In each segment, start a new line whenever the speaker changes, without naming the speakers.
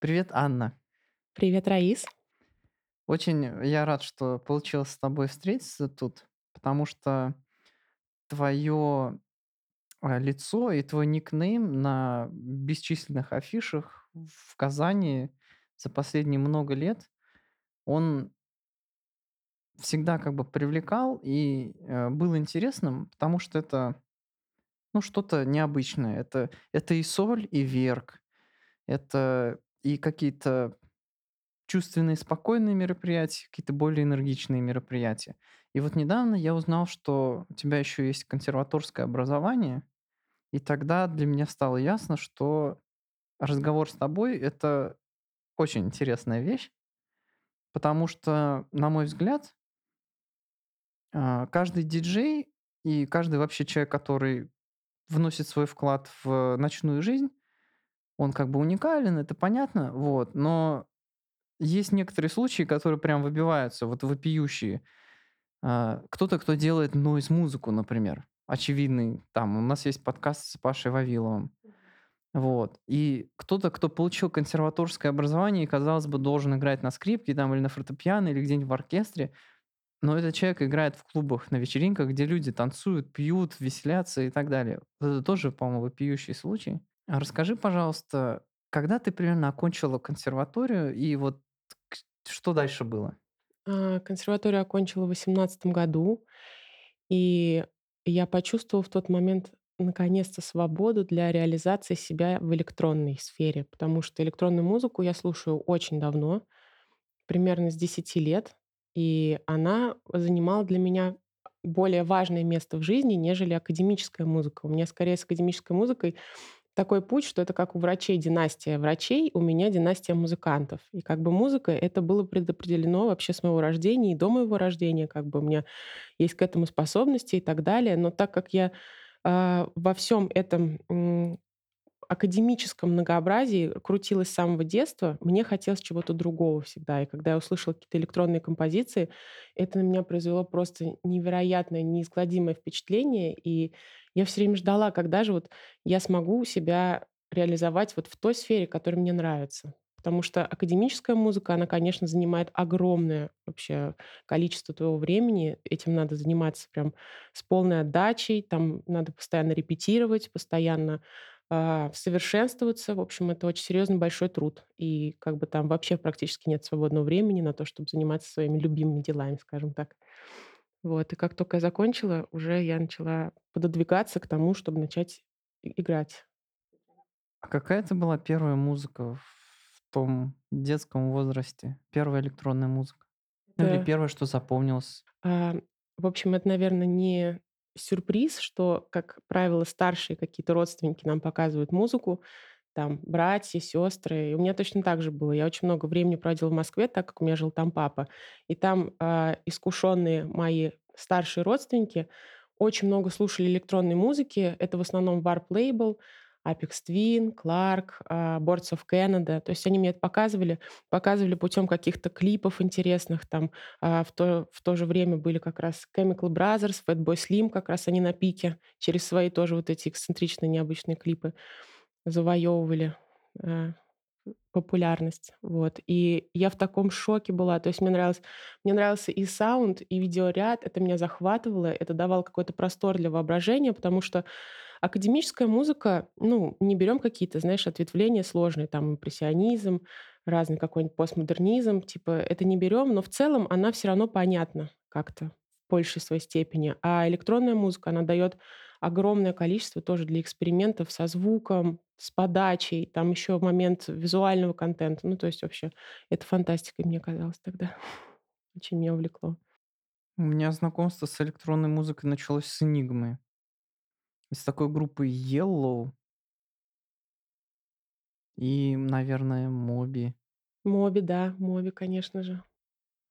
Привет, Анна.
Привет, Раис.
Очень я рад, что получилось с тобой встретиться тут, потому что твое а, лицо и твой никнейм на бесчисленных афишах в Казани за последние много лет, он всегда как бы привлекал и э, был интересным, потому что это ну, что-то необычное. Это, это и соль, и верк, это и какие-то чувственные, спокойные мероприятия, какие-то более энергичные мероприятия. И вот недавно я узнал, что у тебя еще есть консерваторское образование, и тогда для меня стало ясно, что разговор с тобой– это очень интересная вещь, потому что, на мой взгляд, а, каждый диджей и каждый вообще человек, который вносит свой вклад в ночную жизнь, он как бы уникален, это понятно, вот, но есть некоторые случаи, которые прям выбиваются, вот вопиющие. А, кто-то, кто делает нойз-музыку, например, очевидный. Там у нас есть подкаст с Пашей Вавиловым. Вот. И кто-то, кто получил консерваторское образование и, казалось бы, должен играть на скрипке там, или на фортепиано, или где-нибудь в оркестре, но этот человек играет в клубах, на вечеринках, где люди танцуют, пьют, веселятся и так далее. Это тоже, по-моему, вопиющий случай. А расскажи, пожалуйста, когда ты примерно окончила консерваторию и вот что дальше было?
А, консерваторию окончила в 2018 году, и я почувствовала в тот момент наконец-то свободу для реализации себя в электронной сфере, потому что электронную музыку я слушаю очень давно, примерно с 10 лет, и она занимала для меня более важное место в жизни, нежели академическая музыка. У меня скорее с академической музыкой такой путь, что это как у врачей династия врачей, у меня династия музыкантов. И как бы музыка, это было предопределено вообще с моего рождения и до моего рождения, как бы у меня есть к этому способности и так далее. Но так как я э, во всем этом академическом многообразии крутилась с самого детства, мне хотелось чего-то другого всегда. И когда я услышала какие-то электронные композиции, это на меня произвело просто невероятное, неизгладимое впечатление. И я все время ждала, когда же вот я смогу себя реализовать вот в той сфере, которая мне нравится. Потому что академическая музыка, она, конечно, занимает огромное вообще количество твоего времени. Этим надо заниматься прям с полной отдачей. Там надо постоянно репетировать, постоянно э, совершенствоваться. В общем, это очень серьезный большой труд. И как бы там вообще практически нет свободного времени на то, чтобы заниматься своими любимыми делами, скажем так. Вот. И как только я закончила, уже я начала пододвигаться к тому, чтобы начать играть.
А какая это была первая музыка в том детском возрасте? Первая электронная музыка? Ну или первое, что запомнилось?
А, в общем, это, наверное, не сюрприз, что, как правило, старшие какие-то родственники нам показывают музыку, там братья, сестры. И у меня точно так же было. Я очень много времени проводила в Москве, так как у меня жил там папа. И там э, искушенные мои старшие родственники очень много слушали электронной музыки. Это в основном Warp Label, Apex Twin, Clark, uh, Boards of Canada. То есть они мне это показывали, показывали путем каких-то клипов интересных. Там uh, в, то, в то же время были как раз Chemical Brothers, Fatboy Slim, как раз они на пике через свои тоже вот эти эксцентричные, необычные клипы завоевывали э, популярность. Вот. И я в таком шоке была. То есть мне нравилось, мне нравился и саунд, и видеоряд. Это меня захватывало, это давало какой-то простор для воображения, потому что академическая музыка, ну, не берем какие-то, знаешь, ответвления сложные, там импрессионизм, разный какой-нибудь постмодернизм, типа это не берем, но в целом она все равно понятна как-то в большей своей степени. А электронная музыка, она дает огромное количество тоже для экспериментов со звуком, с подачей, там еще момент визуального контента. Ну, то есть вообще это фантастикой мне казалось тогда. Очень меня увлекло.
У меня знакомство с электронной музыкой началось с Энигмы. С такой группы Yello. И, наверное, Моби.
Моби, да, Моби, конечно же.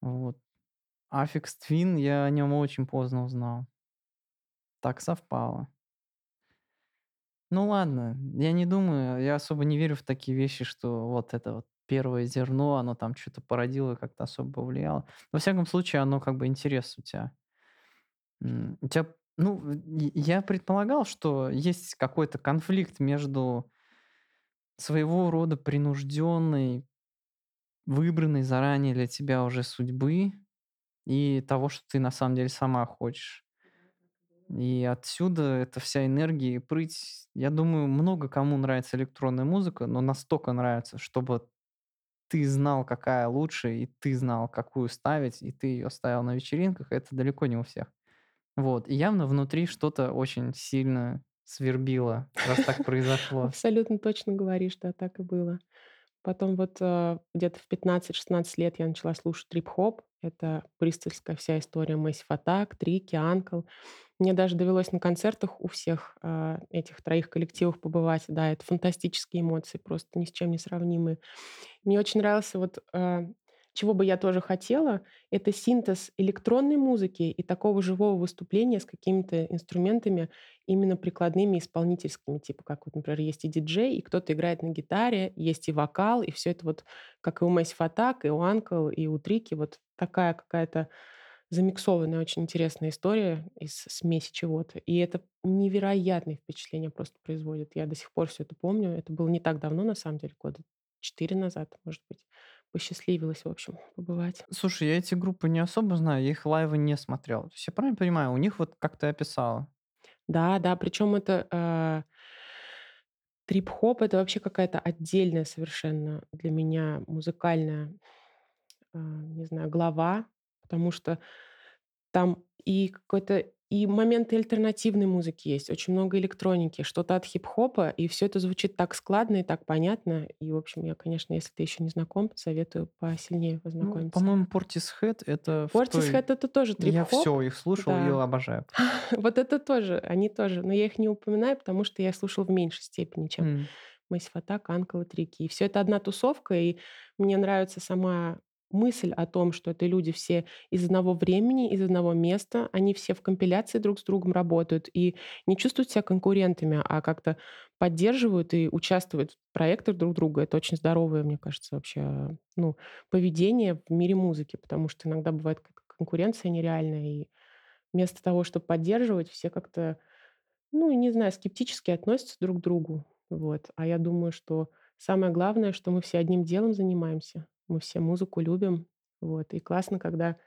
Вот. Aphex Twin, я о нем очень поздно узнал. Так совпало. Ну ладно, я не думаю, я особо не верю в такие вещи, что вот это вот первое зерно, оно там что-то породило, как-то особо повлияло. Во всяком случае, оно как бы интерес у тебя. У тебя, ну, я предполагал, что есть какой-то конфликт между своего рода принужденной, выбранной заранее для тебя уже судьбы и того, что ты на самом деле сама хочешь. И отсюда эта вся энергия и прыть. Я думаю, много кому нравится электронная музыка, но настолько нравится, чтобы ты знал, какая лучше, и ты знал, какую ставить, и ты ее ставил на вечеринках, это далеко не у всех. Вот. И явно внутри что-то очень сильно свербило, раз так произошло.
Абсолютно точно говоришь, да, так и было. Потом вот, э, где-то в 15-16 лет я начала слушать трип-хоп. Это бристольская вся история Massive Attack, Tricky, Uncle. Мне даже довелось на концертах у всех, а, этих троих коллективов побывать. Да, это фантастические эмоции, просто ни с чем не сравнимые. Мне очень нравился вот, а, чего бы я тоже хотела, это синтез электронной музыки и такого живого выступления с какими-то инструментами именно прикладными, исполнительскими. Типа как вот, например, есть и диджей, и кто-то играет на гитаре, есть и вокал, и все это вот, как и у Massive Attack, и у Uncle, и у Трики, вот такая какая-то замиксованная, очень интересная история из смеси чего-то. И это невероятное впечатление просто производит. Я до сих пор все это помню. Это было не так давно, на самом деле, года 4 назад, может быть. Посчастливилось, в общем, побывать.
Слушай, я эти группы не особо знаю, я их лайвы не смотрел. То есть я правильно понимаю, у них вот как ты описала?
Да, да, причем это э, трип-хоп это вообще какая-то отдельная совершенно для меня музыкальная, э, не знаю, глава, потому что там и какой-то и моменты альтернативной музыки есть, очень много электроники, что-то от хип-хопа, и все это звучит так складно и так понятно. И, в общем, я, конечно, если ты еще не знаком, советую посильнее
Ну,
познакомиться.
по-моему, Portishead это в той...
Portishead- это тоже
Я
трип-хоп.
все их слушал и
Да.
обожаю.
Вот это тоже, они тоже. Но я их не упоминаю, потому что я слушала в меньшей степени, чем. Massive Attack, и Tricky. И всё это одна тусовка, и мне нравится сама мысль о том, что это люди все из одного времени, из одного места. Они все в компиляции друг с другом работают и не чувствуют себя конкурентами, а как-то поддерживают и участвуют в проектах друг друга. Это очень здоровое, мне кажется, вообще, ну, поведение в мире музыки, потому что иногда бывает конкуренция нереальная, и вместо того, чтобы поддерживать, все как-то ну, не знаю, скептически относятся друг к другу. Вот. А я думаю, что самое главное, что мы все одним делом занимаемся. Мы все музыку любим. Вот. И классно, когда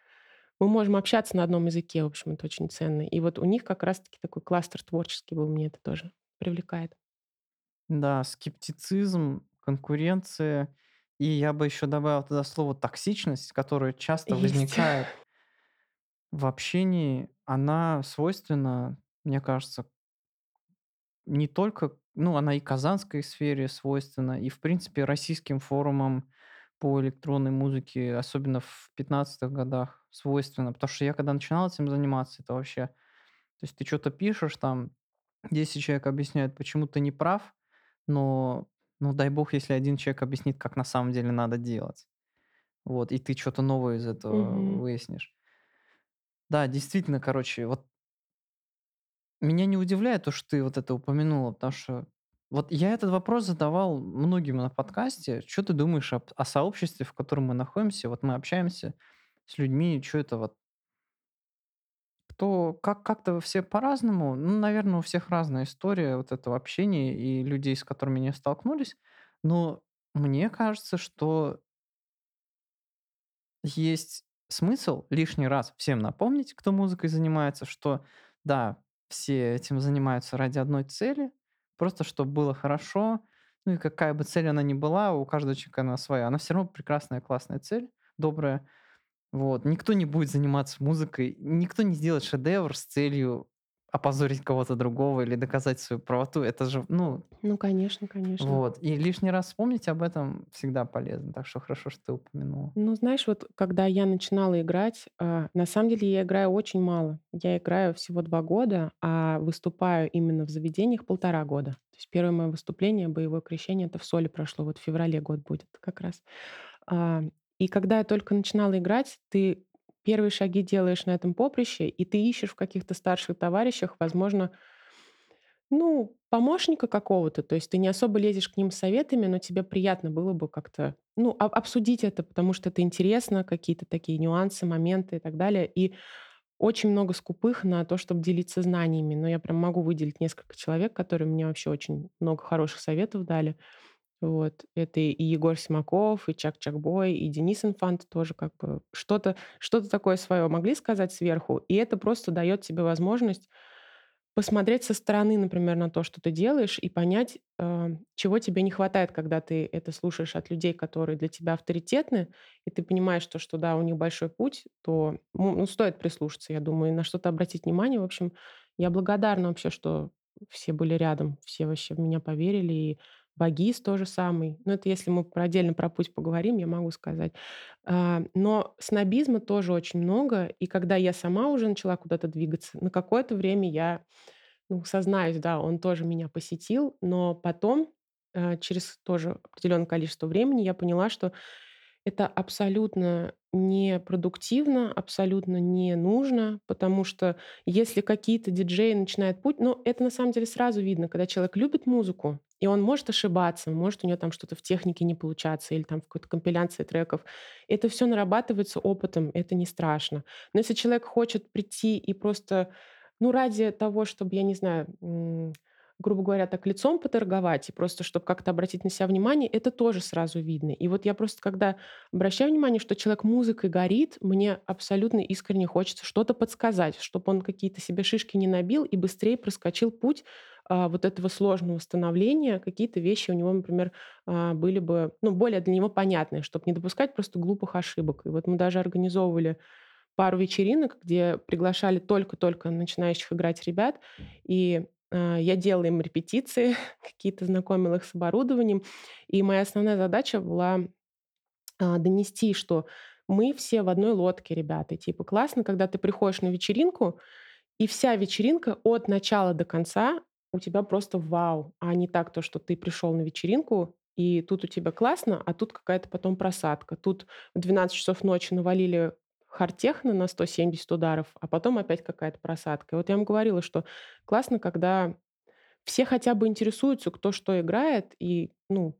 мы можем общаться на одном языке. В общем, это очень ценно. И вот у них как раз-таки такой кластер творческий был. Мне это тоже привлекает.
Да, скептицизм, конкуренция. И я бы еще добавил туда слово токсичность, которая часто
Есть.
возникает в общении. Она свойственна, мне кажется, не только, ну, она и казанской сфере свойственна, и, в принципе, российским форумам по электронной музыке, особенно в пятнадцатых годах, свойственно. Потому что я когда начинал этим заниматься, это вообще... То есть ты что-то пишешь, там 10 человек объясняют, почему ты не прав, но, ну, дай бог, если один человек объяснит, как на самом деле надо делать. Вот, и ты что-то новое из этого
Мгм.
выяснишь. Да, действительно, короче, вот меня не удивляет то, что ты вот это упомянула, потому что вот я этот вопрос задавал многим на подкасте. Что ты думаешь об- о сообществе, в котором мы находимся? Вот мы общаемся с людьми, что это вот кто как как-то все по-разному. Ну, наверное, у всех разная история вот этого общения и людей, с которыми они столкнулись. Но мне кажется, что есть смысл лишний раз всем напомнить, кто музыкой занимается, что да, все этим занимаются ради одной цели, просто чтобы было хорошо. Ну и какая бы цель она ни была, у каждого человека она своя. Она все равно прекрасная, классная цель, добрая. Вот. Никто не будет заниматься музыкой, никто не сделает шедевр с целью опозорить кого-то другого или доказать свою правоту. Это же, ну,
Ну, конечно, конечно.
вот. И лишний раз вспомнить об этом всегда полезно. Так что хорошо, что ты упомянула.
Ну, знаешь, вот когда я начинала играть, а, на самом деле я играю очень мало. Я играю всего 2 года, а выступаю именно в заведениях полтора года. То есть первое мое выступление, боевое крещение, это в соле прошло. Вот в феврале год будет как раз. А, и когда я только начинала играть, ты первые шаги делаешь на этом поприще, и ты ищешь в каких-то старших товарищах, возможно, ну, помощника какого-то. То есть ты не особо лезешь к ним с советами, но тебе приятно было бы как-то, ну, об- обсудить это, потому что это интересно, какие-то такие нюансы, моменты и так далее. И очень много скупых на то, чтобы делиться знаниями. Но я прям могу выделить несколько человек, которые мне вообще очень много хороших советов дали. Вот. Это и Егор Симаков, и Чак-Чак-Бой, и Денис Инфант тоже как бы что-то что-то такое свое могли сказать сверху, и это просто дает тебе возможность посмотреть со стороны, например, на то, что ты делаешь, и понять, э, чего тебе не хватает, когда ты это слушаешь от людей, которые для тебя авторитетны, и ты понимаешь, то, что да, у них большой путь, то ну, ну, стоит прислушаться, я думаю, и на что-то обратить внимание. В общем, я благодарна вообще, что все были рядом, все вообще в меня поверили, и Багис тоже самый. Ну, это если мы отдельно про путь поговорим, я могу сказать. А, но снобизма тоже очень много, и когда я сама уже начала куда-то двигаться, на какое-то время я, ну, сознаюсь, да, он тоже меня посетил, но потом, э, через тоже определенное количество времени я поняла, что это абсолютно непродуктивно, абсолютно не нужно, потому что если какие-то диджеи начинают путь, ну, это на самом деле сразу видно, когда человек любит музыку, и он может ошибаться, может у него там что-то в технике не получаться или там в какой-то компиляции треков. Это все нарабатывается опытом, это не страшно. Но если человек хочет прийти и просто, ну, ради того, чтобы, я не знаю, грубо говоря, так лицом поторговать, и просто чтобы как-то обратить на себя внимание, это тоже сразу видно. И вот я просто, когда обращаю внимание, что человек музыкой горит, мне абсолютно искренне хочется что-то подсказать, чтобы он какие-то себе шишки не набил и быстрее проскочил путь а, вот этого сложного становления. Какие-то вещи у него, например, а, были бы, ну, более для него понятные, чтобы не допускать просто глупых ошибок. И вот мы даже организовывали пару вечеринок, где приглашали только-только начинающих играть ребят, и я делала им репетиции, какие-то знакомила их с оборудованием. И моя основная задача была а, донести, что мы все в одной лодке, ребята. типа классно, когда ты приходишь на вечеринку, и вся вечеринка от начала до конца у тебя просто вау, а не так то, что ты пришел на вечеринку, и тут у тебя классно, а тут какая-то потом просадка. Тут в 12 часов ночи навалили хардтехно на 170 ударов, а потом опять какая-то просадка. И вот я вам говорила, что классно, когда все хотя бы интересуются, кто что играет, и, ну,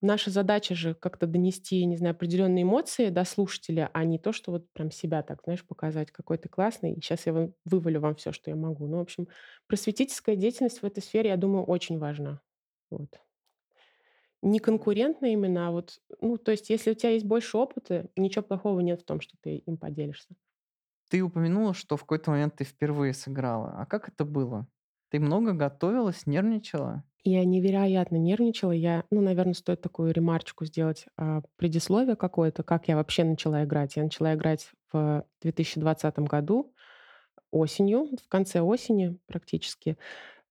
наша задача же как-то донести, не знаю, определенные эмоции до слушателя, а не то, что вот прям себя так, знаешь, показать, какой ты классный, и сейчас я вам вывалю вам все, что я могу. Ну, в общем, просветительская деятельность в этой сфере, я думаю, очень важна. Вот. Не конкурентно именно, а вот, ну, то есть, если у тебя есть больше опыта, ничего плохого нет в том, что ты им поделишься.
Ты упомянула, что в какой-то момент ты впервые сыграла. А как это было? Ты много готовилась, нервничала?
Я невероятно нервничала. Я, ну, наверное, стоит такую ремарочку сделать, а, предисловие какое-то, как я вообще начала играть. Я начала играть в 2020 году осенью, в конце осени практически.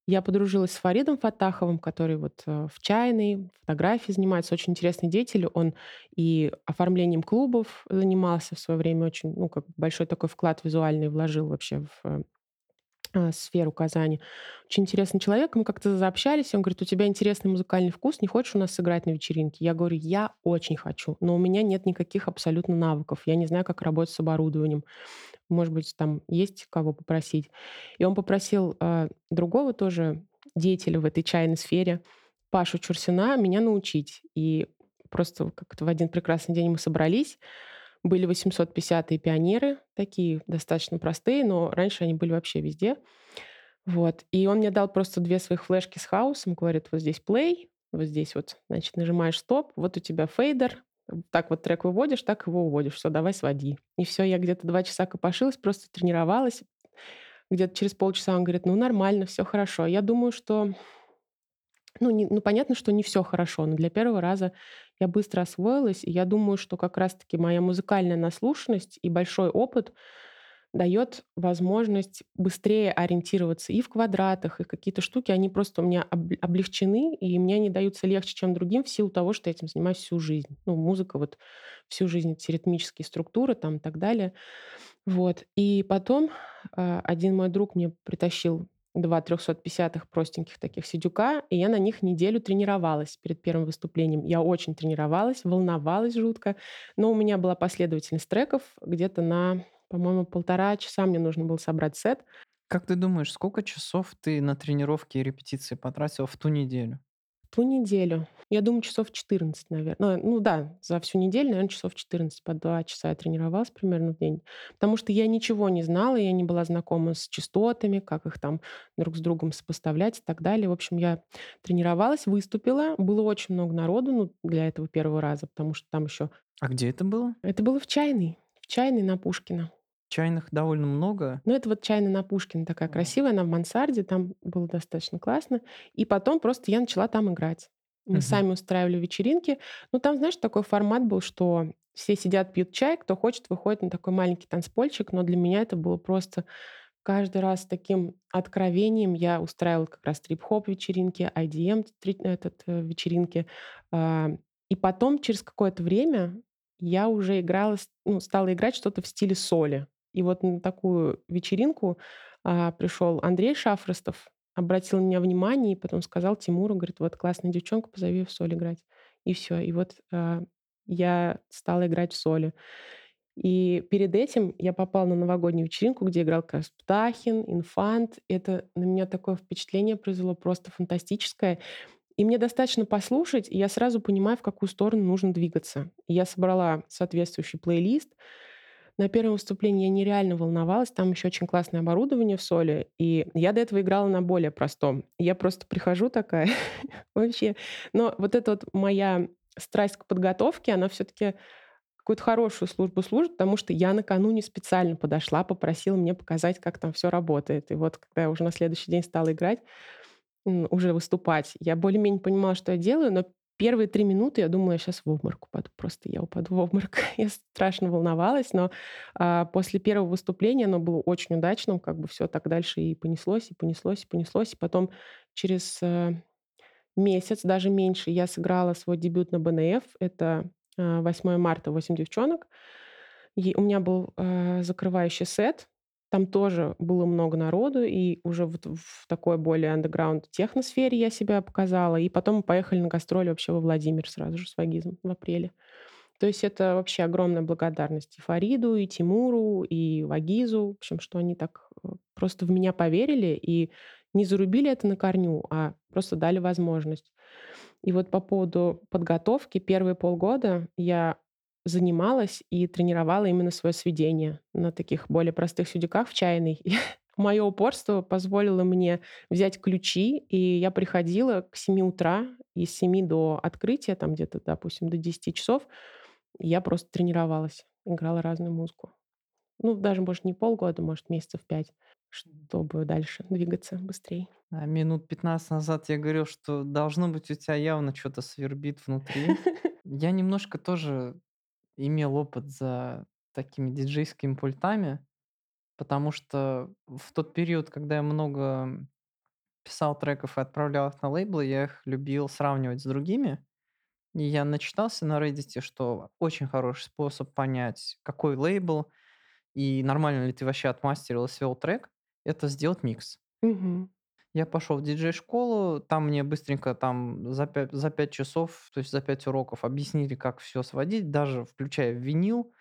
Я подружилась с Фаридом Фатаховым, который вот э, в чайной, фотографии занимается, очень интересный деятель. Он и оформлением клубов занимался в свое время, очень, ну, как большой такой вклад визуальный вложил вообще в э, сферу Казани. Очень интересный человек. Мы как-то заобщались. Он говорит, у тебя интересный музыкальный вкус, не хочешь у нас сыграть на вечеринке? Я говорю, я очень хочу, но у меня нет никаких абсолютно навыков. Я не знаю, как работать с оборудованием. Может быть, там есть кого попросить. И он попросил э, другого тоже деятеля в этой чайной сфере, Пашу Чурсина, меня научить. И просто как-то в один прекрасный день мы собрались. Были 850-е пионеры, такие достаточно простые, но раньше они были вообще везде. Вот. И он мне дал просто две своих флешки с хаосом, говорит, вот здесь play, вот здесь вот, значит, нажимаешь стоп, вот у тебя фейдер, так вот трек выводишь, так его уводишь. Все, давай своди. И все, я где-то два часа копошилась, просто тренировалась. Где-то через полчаса он говорит, ну нормально, все хорошо. Я думаю, что ну, не, ну, понятно, что не все хорошо, но для первого раза я быстро освоилась, и я думаю, что как раз-таки моя музыкальная наслушанность и большой опыт дает возможность быстрее ориентироваться и в квадратах, и какие-то штуки, они просто у меня облегчены, и мне они даются легче, чем другим, в силу того, что я этим занимаюсь всю жизнь. Ну, музыка вот всю жизнь, эти ритмические структуры там и так далее. Вот. И потом э, один мой друг мне притащил два 350-х простеньких таких сидюка, и я на них неделю тренировалась перед первым выступлением. Я очень тренировалась, волновалась жутко, но у меня была последовательность треков где-то на по-моему, полтора часа мне нужно было собрать сет.
Как ты думаешь, сколько часов ты на тренировки и репетиции потратил в ту неделю?
Ту неделю. Я думаю, часов 14, наверно. Ну да, за всю неделю, наверно, часов 14. По 2 часа я тренировалась примерно в день. Потому что я ничего не знала, я не была знакома с частотами, как их там друг с другом сопоставлять и так далее. В общем, я тренировалась, выступила. Было очень много народу, ну, для этого первого раза, потому что там ещё
А где это было?
Это было в Чайной. В Чайной на Пушкина.
Чайных довольно много.
Ну, это вот Чайная на Пушкина такая красивая, она в мансарде, там было достаточно классно. И потом просто я начала там играть. Мы
Мгм.
сами устраивали вечеринки. Ну, там, знаешь, такой формат был, что все сидят, пьют чай, кто хочет, выходит на такой маленький танцполчик. Но для меня это было просто каждый раз таким откровением. Я устраивала как раз трип-хоп вечеринки, IDM этот, э, вечеринки. А, и потом, через какое-то время, я уже играла ну, стала играть что-то в стиле соли. И вот на такую вечеринку, а, пришёл Андрей Шафростов, обратил на меня внимание и потом сказал Тимуру, говорит: "Вот классная девчонка, позови в соль играть". И всё. И вот, а, я стала играть в соли. И перед этим я попала на новогоднюю вечеринку, где играл как Птахин, Инфант. Это на меня такое впечатление произвело просто фантастическое. И мне достаточно послушать, и я сразу понимаю, в какую сторону нужно двигаться. И я собрала соответствующий плейлист. На первом выступлении я нереально волновалась. Там ещё очень классное оборудование в соли, и я до этого играла на более простом. Я просто прихожу такая вообще. Но вот эта вот моя страсть к подготовке, она всё-таки какую-то хорошую службу служит, потому что я накануне специально подошла, попросила мне показать, как там всё работает. И вот когда я уже на следующий день стала играть, уже выступать, я более-менее понимала, что я делаю, но первые 3 минуты я думала, я щас в обморок упаду. Просто я упаду в обморок. Я страшно волновалась, но, а, после первого выступления, оно было очень удачным, как бы всё так дальше и понеслось, и понеслось, и понеслось. И потом через, э, месяц, даже меньше, я сыграла свой дебют на БНФ. Это, а, "8 марта", "8 девчонок". И у меня был, а, закрывающий сет. Там тоже было много народу, и уже вот в такой более андеграунд техно-сфере я себя показала. И потом мы поехали на гастроли вообще во Владимир сразу же с Вагизом в апреле. То есть это вообще огромная благодарность и Фариду, и Тимуру, и Вагизу. В общем, что они так, э, просто в меня поверили и не зарубили это на корню, а просто дали возможность. И вот по поводу подготовки. Первые полгода я занималась и тренировала именно своё сведение на таких более простых сюдиках в чайной. Моё упорство позволило мне взять ключи, и я приходила к 7 утра, и с 7 до открытия, там где-то, допустим, до 10 часов, я просто тренировалась, играла разную музыку. Ну, даже, может, не полгода, может, месяцев 5, чтобы дальше двигаться быстрей.
А минут 15 назад я говорил, что должно быть у тя явно чё-то свербит внутри. Я немножко тоже имел опыт за такими диджейскими пультами, потому что в тот период, когда я много писал треков и отправлял их на лейблы, я их любил сравнивать с другими. И я начитался на "Реддите", что очень хороший способ понять, какой лейбл и нормально ли ты вообще отмастерил и свёл трек- это сделать микс.
Мгм.
Я пошёл в диджей-школу, там мне быстренько там за пя за 5 часов, то есть за 5 уроков объяснили, как всё сводить, даже включая винил.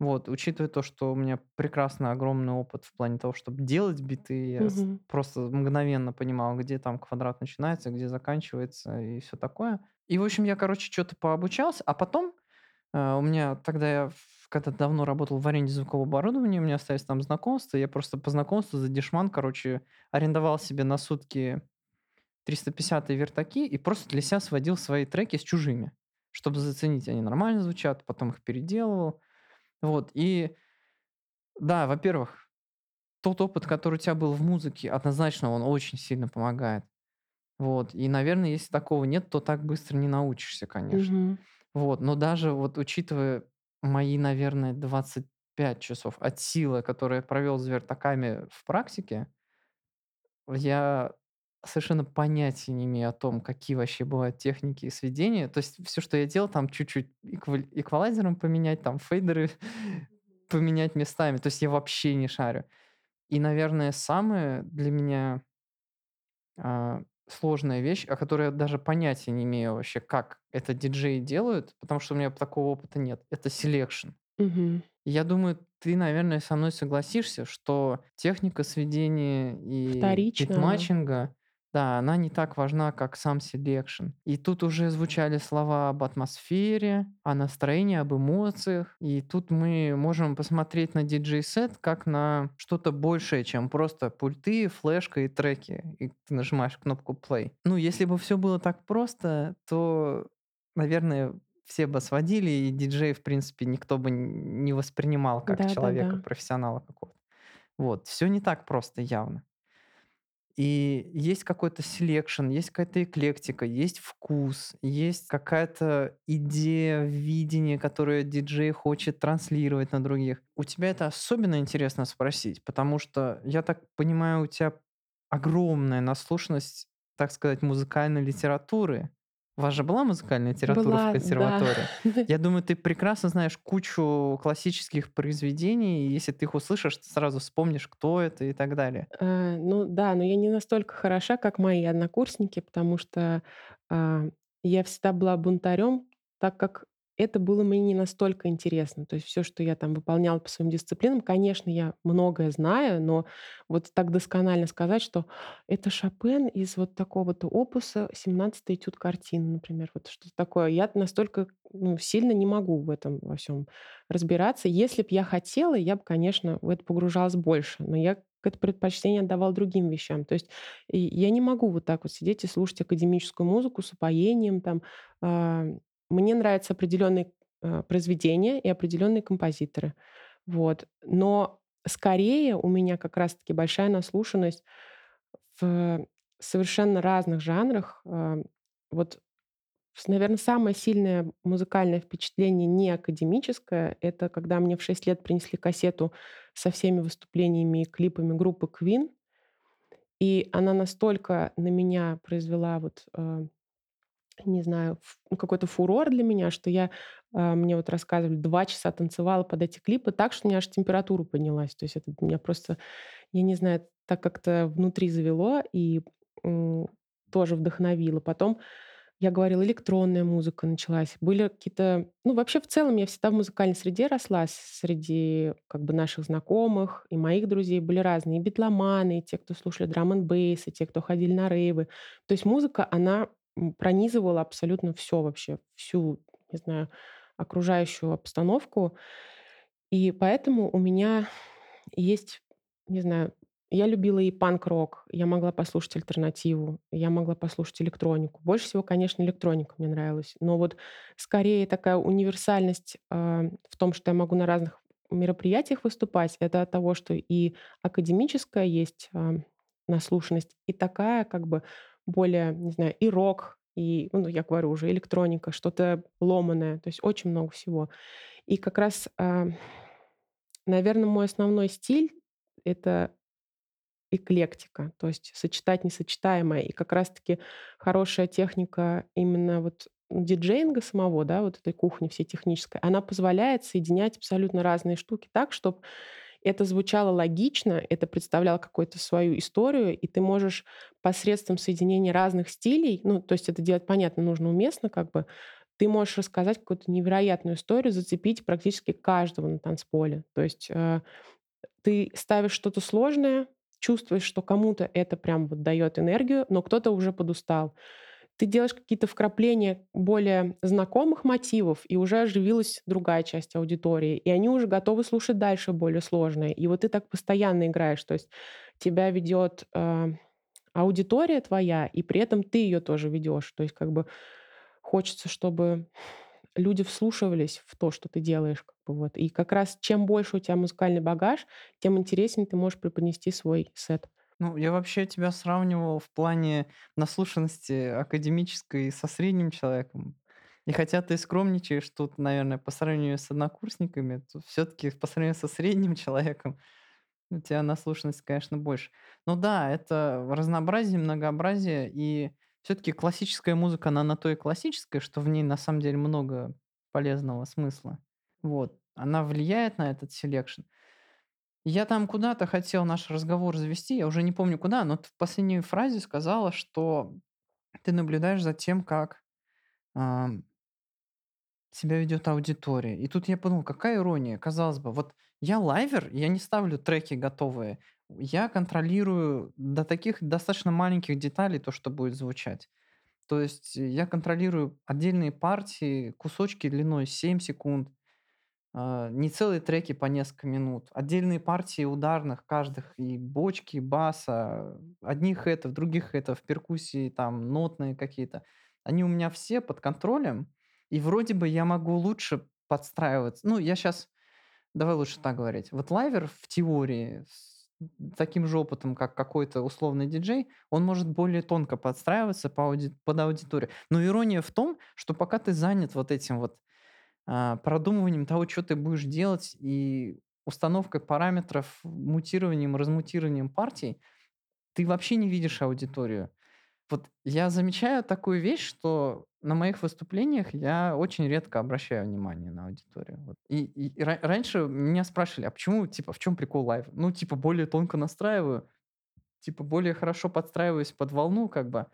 Вот. Учитывая то, что у меня прекрасный огромный опыт в плане того, чтоб делать биты, я
Мгм.
просто мгновенно понимал, где там квадрат начинается, где заканчивается и всё такое. И, в общем, я, короче, чё-то пообучался, а потом, э, у меня тогда я когда давно работал в аренде звукового оборудования, у меня остались там знакомства, я просто по знакомству за дешман, короче, арендовал себе на сутки 350 вертаки и просто для ся сводил свои треки с чужими, чтобы заценить, они нормально звучат, потом их переделывал. Вот. И да, во-первых, тот опыт, который у тя был в музыке, однозначно он очень сильно помогает. Вот. И, наверно, если такого нет, то так быстро не научишься, конечно.
Мгм.
Вот. Но даже вот учитывая мои, наверное, 25 часов от силы, которые я провёл за вертаками в практике я совершенно понятия не имею о том, какие вообще бывают техники сведения. То есть всё, что я делал, там чуть-чуть эквалайзером поменять, там фейдеры поменять местами. То есть я вообще не шарю. И, наверное, самое для меня а, сложная вещь, о которой я даже понятия не имею вообще, как это диджеи делают, потому что у меня такого опыта нет- это selection.
Мгм.
Я думаю, ты, наверное, со мной согласишься, что техника сведения и
Вторично.
Да, она не так важна, как сам selection. И тут уже звучали слова об атмосфере, о настроении, об эмоциях. И тут мы можем посмотреть на диджей-сет как на что-то большее, чем просто пульты, флешка и треки. И ты нажимаешь кнопку play. Ну, если бы все было так просто, то, наверное, все бы сводили, и диджей, в принципе, никто бы не воспринимал как
Да-да-да.
человека, профессионала какого-то. Вот, все не так просто явно. И есть какой-то selection, есть какая-то эклектика, есть вкус, есть какая-то идея, видение, которое диджей хочет транслировать на других. У тебя это особенно интересно спросить, потому что, я так понимаю, у тебя огромная наслушанность, так сказать, музыкальной литературы. У вас же была музыкальная литература в
Была, да.
консерватории? Я думаю, ты прекрасно знаешь кучу классических произведений, и если ты их услышишь, ты сразу вспомнишь, кто это и так далее.
Э, ну да, но я не настолько хороша, как мои однокурсники, потому что, а, я всегда была бунтарем, так как это было мне не настолько интересно. То есть все, что я там выполняла по своим дисциплинам, конечно, я многое знаю, но вот так досконально сказать, что это Шопен из вот такого-то опуса, семнадцатый этюд картины, например, вот что-то такое. Я настолько, ну, сильно не могу в этом во всем разбираться. Если б я хотела, я бы, конечно, в это погружалась больше, но я какое-то предпочтение отдавала другим вещам. То есть я не могу вот так вот сидеть и слушать академическую музыку с упоением там. А, мне нравятся определенные, а, произведения и определенные композиторы. Вот. Но скорее у меня как раз-таки большая наслушанность в совершенно разных жанрах. А, вот наверное, самое сильное музыкальное впечатление не академическое- это когда мне в 6 лет принесли кассету со всеми выступлениями и клипами группы Queen. И она настолько на меня произвела вот, э, не знаю, ну, какой-то фурор для меня, что я, а, мне вот рассказывали, 2 часа танцевала под эти клипы так, что у меня аж температура поднялась. То есть это меня просто, я не знаю, так как-то внутри завело и, тоже вдохновило. Потом я говорила, электронная музыка началась. Были какие-то ну, вообще, в целом, я всегда в музыкальной среде росла. Среди, как бы, наших знакомых и моих друзей были разные. И битломаны, и те, кто слушали драм бейс, и те, кто ходили на рейвы. То есть музыка, она, пронизывала абсолютно все вообще, всю, не знаю, окружающую обстановку. И поэтому у меня есть, не знаю, я любила и панк-рок, я могла послушать альтернативу, я могла послушать электронику. Больше всего, конечно, электроника мне нравилась. Но вот скорее такая универсальность, а, в том, что я могу на разных мероприятиях выступать, это от того, что и академическая есть, а, наслушанность, и такая как бы более, не знаю, и рок, и, ну, я говорю уже, электроника, что-то ломаное, то есть очень много всего. И как раз, наверное, мой основной стиль- это эклектика, то есть сочетать несочетаемое. И как раз-таки хорошая техника именно вот диджеинга самого, да, вот этой кухни всей технической, она позволяет соединять абсолютно разные штуки так, чтобы это звучало логично, это представляло какую-то свою историю, и ты можешь посредством соединения разных стилей, ну, то есть это делать, понятно, нужно уместно, как бы, ты можешь рассказать какую-то невероятную историю, зацепить практически каждого на танцполе. То есть э, ты ставишь что-то сложное, чувствуешь, что кому-то это прям вот дает энергию, но кто-то уже подустал. Ты делаешь какие-то вкрапления более знакомых мотивов, и уже оживилась другая часть аудитории, и они уже готовы слушать дальше более сложное. И вот ты так постоянно играешь, то есть тебя ведет э, аудитория твоя, и при этом ты ее тоже ведешь. То есть как бы хочется, чтобы люди вслушивались в то, что ты делаешь. Как бы вот. И как раз чем больше у тебя музыкальный багаж, тем интереснее ты можешь преподнести свой сет.
Ну, я вообще тебя сравнивал в плане наслушанности академической со средним человеком. И хотя ты скромничаешь тут, наверное, по сравнению с однокурсниками, то все-таки по сравнению со средним человеком у тебя наслушанность, конечно, больше. Ну да, это разнообразие, многообразие, и все-таки классическая музыка, она на то и классическая, что в ней на самом деле много полезного смысла. Вот. Она влияет на этот selection. Я там куда-то хотел наш разговор завести, я уже не помню куда, но ты в последней фразе сказала, что ты наблюдаешь за тем, как ам, себя ведет аудитория. И тут я подумал, какая ирония. Казалось бы, вот я лайвер, я не ставлю треки готовые. Я контролирую до таких достаточно маленьких деталей то, что будет звучать. То есть я контролирую отдельные партии, кусочки длиной 7 секунд, а, не целые треки по несколько минут, отдельные партии ударных каждых, и бочки, и баса, одних хэтов, других хэтов, перкуссии, там, нотные какие-то. Они у меня все под контролем, и вроде бы я могу лучше подстраиваться. Ну, я сейчас, давай лучше так говорить. Вот лайвер в теории с таким же опытом, как какой-то условный диджей, он может более тонко подстраиваться по ауди- под аудиторию. Но ирония в том, что пока ты занят вот этим вот а, продумыванием того, что ты будешь делать, и установкой параметров, мутированием, размутированием партий, ты вообще не видишь аудиторию. Вот я замечаю такую вещь, что на моих выступлениях я очень редко обращаю внимание на аудиторию. Вот. И, и- и ра- раньше меня спрашивали, а почему, типа, в чем прикол live? Ну, типа, более тонко настраиваю, типа, более хорошо подстраиваюсь под волну, как бы.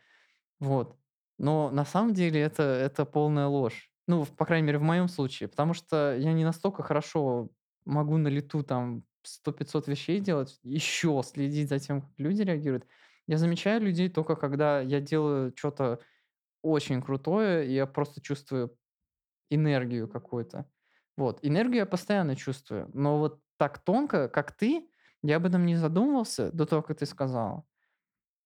Вот. Но на самом деле это, это полная ложь. Ну, по крайней мере, в моем случае. Потому что я не настолько хорошо могу на лету там сто пятьсот вещей делать, еще следить за тем, как люди реагируют. Я замечаю людей только когда я делаю что-то очень крутое, и я просто чувствую энергию какую-то. Вот. Энергию я постоянно чувствую. Но вот так тонко, как ты, я об этом не задумывался до того, как ты сказала.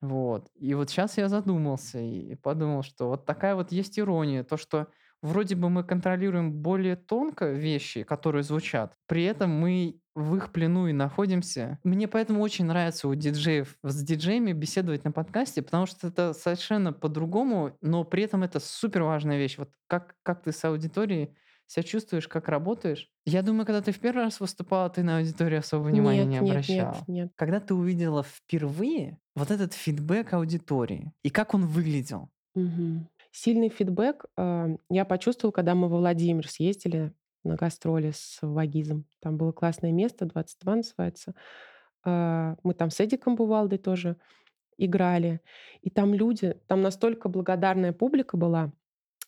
Вот. И вот сейчас я задумался и подумал, что вот такая вот есть ирония, то, что вроде бы мы контролируем более тонко вещи, которые звучат, при этом мы в их плену и находимся. Мне поэтому очень нравится у диджеев с диджеями беседовать на подкасте, потому что это совершенно по-другому, но при этом это супер важная вещь. Вот как, как ты с аудиторией себя чувствуешь, как работаешь. Я думаю, когда ты в первый раз выступала, ты на аудиторию особо внимания
Нет,
не
нет, нет,
обращала.
нет.
Когда ты увидела впервые вот этот фидбэк аудитории, и как он выглядел?
Мгм. Сильный фидбэк а, я почувствовала, когда мы во Владимир съездили на гастроли с Вагизом. Там было классное место, 22 называется. А, Мы там с Эдиком Бувалдой тоже играли. И там люди, там настолько благодарная публика была.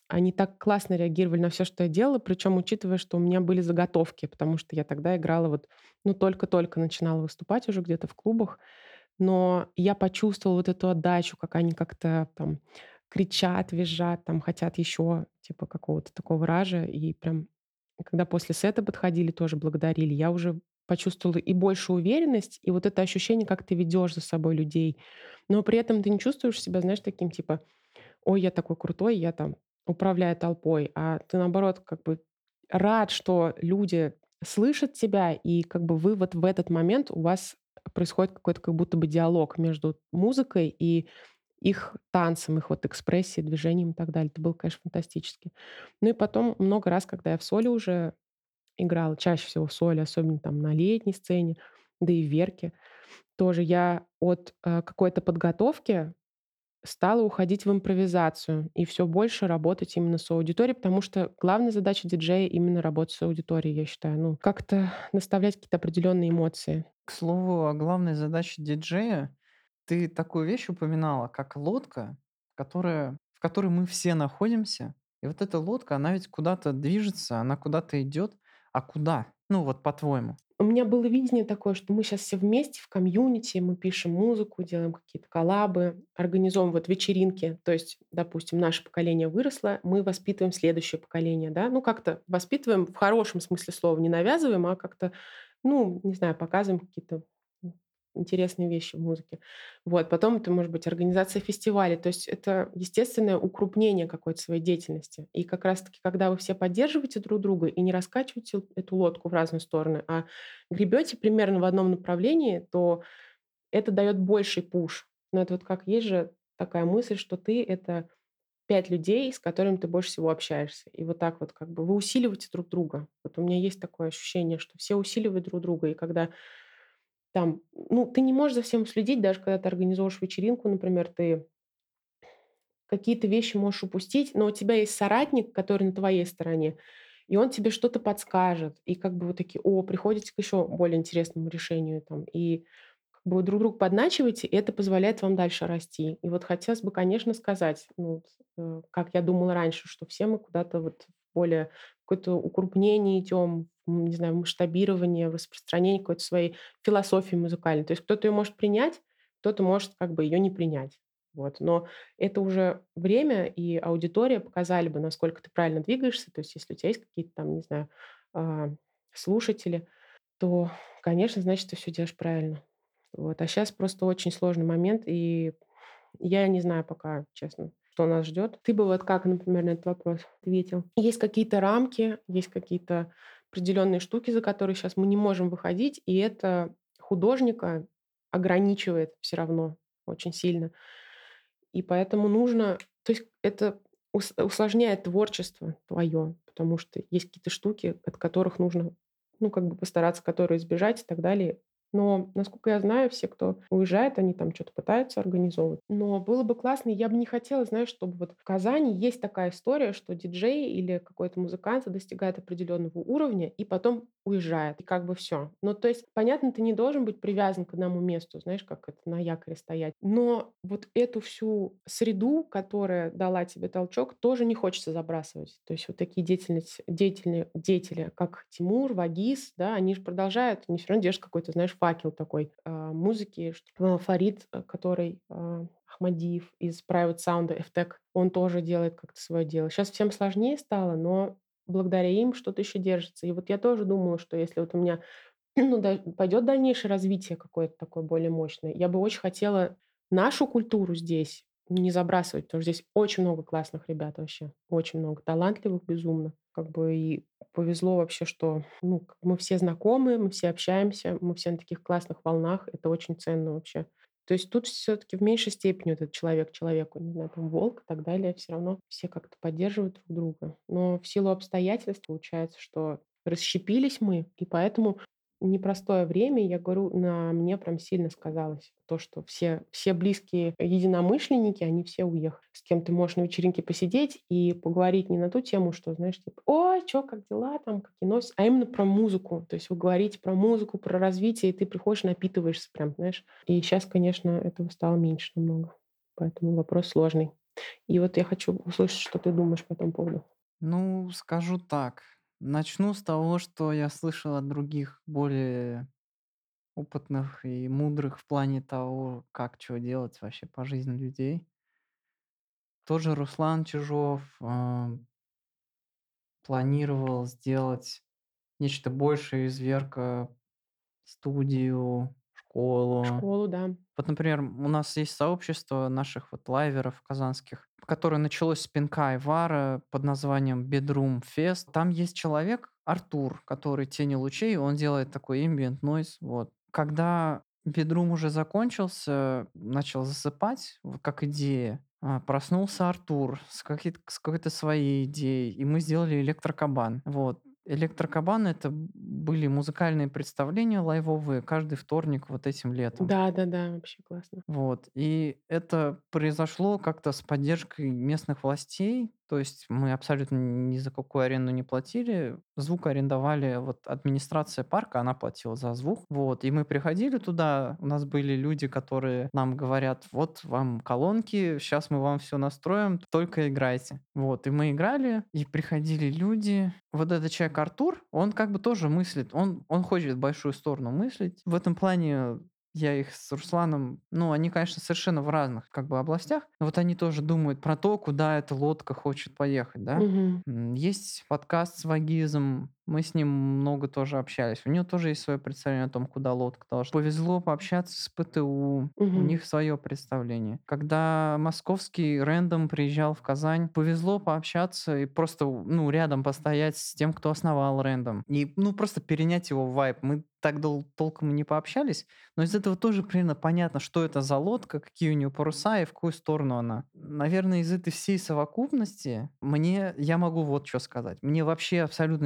Они так классно реагировали на все, что я делала, причем учитывая, что у меня были заготовки, потому что я тогда играла вот, ну, только-только начинала выступать уже где-то в клубах. Но я почувствовала вот эту отдачу, как они как-то там кричат, визжат, там хотят еще типа какого-то такого ража. И прям, когда после сета подходили, тоже благодарили, я уже почувствовала и большую уверенность, и вот это ощущение, как ты ведешь за собой людей. Но при этом ты не чувствуешь себя, знаешь, таким типа, ой, я такой крутой, я там управляю толпой, а ты наоборот как бы рад, что люди слышат тебя, и как бы вы вот в этот момент у вас происходит какой-то как будто бы диалог между музыкой и их танцем, их вот экспрессией, движением и так далее. Это было, конечно, фантастически. Ну и потом много раз, когда я в соле уже играла, чаще всего в соле, особенно там на летней сцене, да и в Верке, тоже я от э, какой-то подготовки стала уходить в импровизацию и все больше работать именно с аудиторией, потому что главная задача диджея именно работать с аудиторией, я считаю. Ну, как-то наставлять какие-то определенные эмоции.
К слову, о главной задаче диджея, ты такую вещь упоминала, как лодка, которая, в которой мы все находимся. И вот эта лодка, она ведь куда-то движется, она куда-то идет. А куда? Ну вот по-твоему.
У меня было видение такое, что мы сейчас все вместе в комьюнити, мы пишем музыку, делаем какие-то коллабы, организовываем вот вечеринки. То есть, допустим, наше поколение выросло, мы воспитываем следующее поколение, да, ну как-то воспитываем в хорошем смысле слова, не навязываем, а как-то, ну, не знаю, показываем какие-то интересные вещи в музыке. Вот, потом это может быть организация фестивалей, то есть это естественное укрупнение какой-то своей деятельности. И как раз-таки, когда вы все поддерживаете друг друга и не раскачиваете эту лодку в разные стороны, а гребете примерно в одном направлении, то это дает больший пуш. Но это вот как есть же такая мысль, что ты— это пять людей, с которыми ты больше всего общаешься. И вот так вот как бы вы усиливаете друг друга. Вот у меня есть такое ощущение, что все усиливают друг друга. И когда там, ну, ты не можешь за всем следить, даже когда ты организуешь вечеринку, например, ты какие-то вещи можешь упустить, но у тебя есть соратник, который на твоей стороне, и он тебе что-то подскажет. И как бы вы такие, о, приходите к еще более интересному решению. Там, и как бы вы друг друга подначиваете, и это позволяет вам дальше расти. И вот хотелось бы, конечно, сказать, ну, э, как я думала раньше, что все мы куда-то вот более какое-то укрупнение идем, не знаю, масштабирование, распространение какой-то своей философии музыкальной. То есть кто-то её может принять, кто-то может как бы её не принять. Вот. Но это уже время и аудитория показали бы, насколько ты правильно двигаешься. То есть если у тя есть какие-то там, не знаю, а, слушатели, то, конечно, значит, ты всё делаешь правильно. Вот. А щас просто очень сложный момент, и я не знаю пока, честно, что нас ждёт. Ты бы вот как, например, на этот вопрос ответил? Есть какие-то рамки, есть какие-то определённые штуки, за которые щас мы не можем выходить, и это художника ограничивает всё равно очень сильно. И поэтому нужно то есть это ус усложняет творчество твоё, потому что есть какие-то штуки, от которых нужно, ну, как бы постараться которые избежать и так далее. Но, насколько я знаю, все, кто уезжает, они там чё-то пытаются организовывать. Но было бы классно, я бы не хотела, знаешь, чтобы вот в Казани есть такая история, что диджей или какой-то музыкант достигает определённого уровня и потом уезжает, и как бы всё. Ну, то есть, понятно, ты не должен быть привязан к одному месту, знаешь, как это на якоре стоять. Но вот эту всю среду, которая дала тебе толчок, тоже не хочется забрасывать. То есть вот такие деятельность деятельные деятели, как Тимур, Вагиз, да, они ж продолжают, они всё равно держат какой-то, знаешь, факел такой, а, музыки. Что Фарид, э, который, а, Ахмадиев из Private Sound, Эфтек, он тоже делает как-то своё дело. Щас всем сложнее стало, но благодаря им что-то ещё держится. И вот я тоже думала, что если вот у меня, ну да, пойдёт дальнейшее развитие какое-то такое более мощное, я бы очень хотела нашу культуру здесь не забрасывать, потому что здесь очень много классных ребят вообще, очень много талантливых безумно. Как бы и повезло вообще, что, ну, мы все знакомы, мы все общаемся, мы все на таких классных волнах. Это очень ценно вообще. То есть тут всё-таки в меньшей степени этот человек человеку, не знаю, там, волк и так далее, всё равно все как-то поддерживают друг друга. Но в силу обстоятельств получается, что расщепились мы, и поэтому непростое время, я говорю, на мне прям сильно сказалось то, что все все близкие единомышленники, они все уехали. С кем ты можешь на вечеринке посидеть и поговорить не на ту тему, что, знаешь, типа: "Ой, чё, как дела там, какие новости?" А именно про музыку. То есть вы говорите про музыку, про развитие, и ты приходишь, напитываешься прям, знаешь. И щас, конечно, этого стало меньше намного, поэтому вопрос сложный. И вот я хочу услышать, что ты думаешь по этому поводу.
Ну, скажу так, начну с того, что я слышал от других, более опытных и мудрых в плане того, как чё делать вообще по жизни людей. Тот же Руслан Чижов, а планировал сделать нечто большее из "Верка", студию, школу.
Школу, да.
Вот, например, у нас есть сообщество наших вот лайверов казанских, которое началось с пинка Айвара под названием Bedroom Fest. Там есть человек, Артур, который "Тени лучей", он делает такой ambient noise, вот. Когда Bedroom уже закончился, начал засыпать, как идея, а, проснулся Артур с какой-то с какой-то своей идеей, и мы сделали "Электрокабан". Вот. "Электрокабан"- это были музыкальные представления лайвовые каждый вторник вот этим летом.
Да-да-да, вообще классно.
Вот. И это произошло как-то с поддержкой местных властей. То есть мы абсолютно ни за какую аренду не платили. Звук арендовали вот администрация парка, она платила за звук. Вот. И мы приходили туда, у нас были люди, которые нам говорят: "Вот вам колонки, щас мы вам всё настроим, только играйте". Вот. И мы играли, и приходили люди. Вот этот человек Артур, он как бы тоже мыслит, он он хочет в большую сторону мыслить. В этом плане я их с Русланом ну, они, конечно, совершенно в разных как бы областях, но вот они тоже думают про то, куда эта лодка хочет поехать, да. М, есть подкаст с Вагизом, мы с ним много тоже общались. У него тоже есть своё представление о том, куда лодка должна Повезло пообщаться с ПТУ, у
Мгм.
них своё представление. Когда московский "Рэндом" приезжал в Казань, повезло пообщаться и просто, у ну, рядом постоять с тем, кто основал "Рэндом". И, ну, просто перенять его вайб. Мы так дол толком и не пообщались, но из этого тоже примерно понятно, что это за лодка, какие у неё паруса и в какую сторону она. Наверно, из этой всей совокупности мне я могу вот чё сказать. Мне вообще абсолютно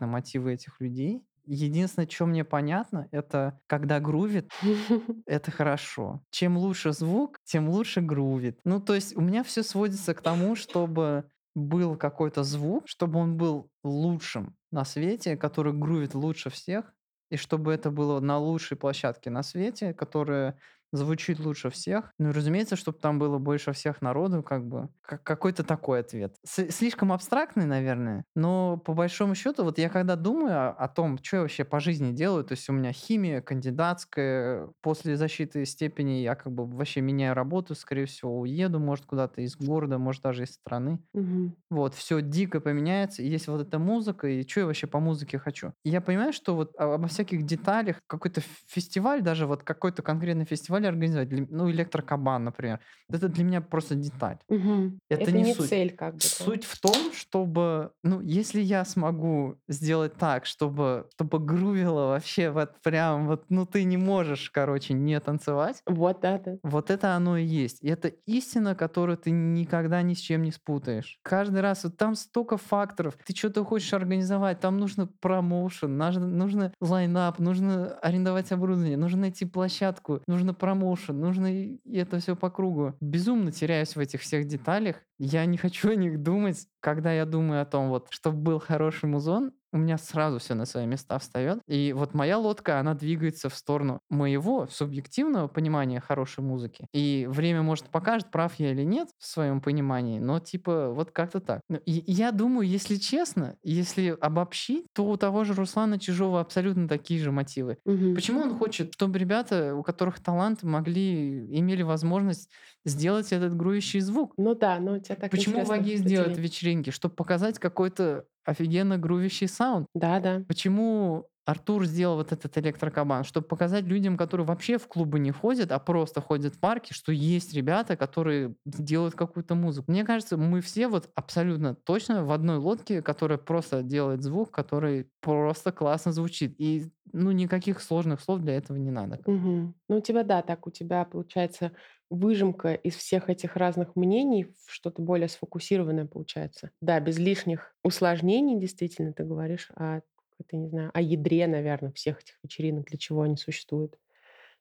непонятны мотивы этих людей. Единственное, чё мне понятно- это когда грувит, это хорошо. Чем лучше звук, тем лучше грувит. Ну, то есть у меня всё сводится к тому, чтобы был какой-то звук, чтобы он был лучшим на свете, который грувит лучше всех, и чтобы это было на лучшей площадке на свете, которая звучит лучше всех. Ну и разумеется, чтобы там было больше всех народу, как бы. Как какой-то такой ответ. С слишком абстрактный, наверное, но по большому счету, вот я когда думаю о, о том, что я вообще по жизни делаю, то есть у меня химия, кандидатская, после защиты степени я как бы вообще меняю работу, скорее всего, уеду, может, куда-то из города, может, даже из страны.
Мгм.
Вот, все дико поменяется, и есть вот эта музыка, и что я вообще по музыке хочу. И я понимаю, что вот обо всяких деталях, какой-то фестиваль, даже вот какой-то конкретный фестиваль организовать, для- ну, электрокабан, например, это для меня просто деталь.
Мгм.
Это
Это
не
не
суть.
цель как бы.
Суть в том, чтобы, ну, если я смогу сделать так, чтобы, чтобы грувило вообще вот прям вот, ну, ты не можешь, короче, не танцевать,
Вот, да-да.
вот это оно и есть. И это истина, которую ты никогда ни с чем не спутаешь. Каждый раз вот там столько факторов. Ты что-то хочешь организовать, там нужно промоушен, нужно, нужно лайнап, нужно арендовать оборудование, нужно найти площадку, нужно промоушен, нужно и это все по кругу. Безумно теряюсь в этих всех деталях. Я не хочу о них думать. Когда я думаю о том, вот, чтобы был хороший музон, у меня сразу все на свои места встает. И вот моя лодка, она двигается в сторону моего субъективного понимания хорошей музыки. И время, может, покажет, прав я или нет в своем понимании, но типа вот как-то так. Ну, И я думаю, если честно, если обобщить, то у того же Руслана Чижова абсолютно такие же мотивы.
Мгм.
Почему он хочет, чтобы ребята, у которых талант, могли, имели возможность сделать этот грующий звук?
Ну да, но тебя так
Почему делает
поделить.
вечеринки? Чтобы показать какой-то офигенно грувящий саунд.
Да-да.
Почему Артур сделал вот этот электрокабан? Чтобы показать людям, которые вообще в клубы не ходят, а просто ходят в парке, что есть ребята, которые делают какую-то музыку. Мне кажется, мы все вот абсолютно точно в одной лодке, которая просто делает звук, который просто классно звучит. И ну никаких сложных слов для этого не надо.
Мгм. Ну, у тебя, да, так у тебя получается выжимка из всех этих разных мнений в что-то более сфокусированное получается. Да, без лишних усложнений, действительно, ты говоришь о, это не знаю, о ядре, наверное, всех этих вечеринок, для чего они существуют.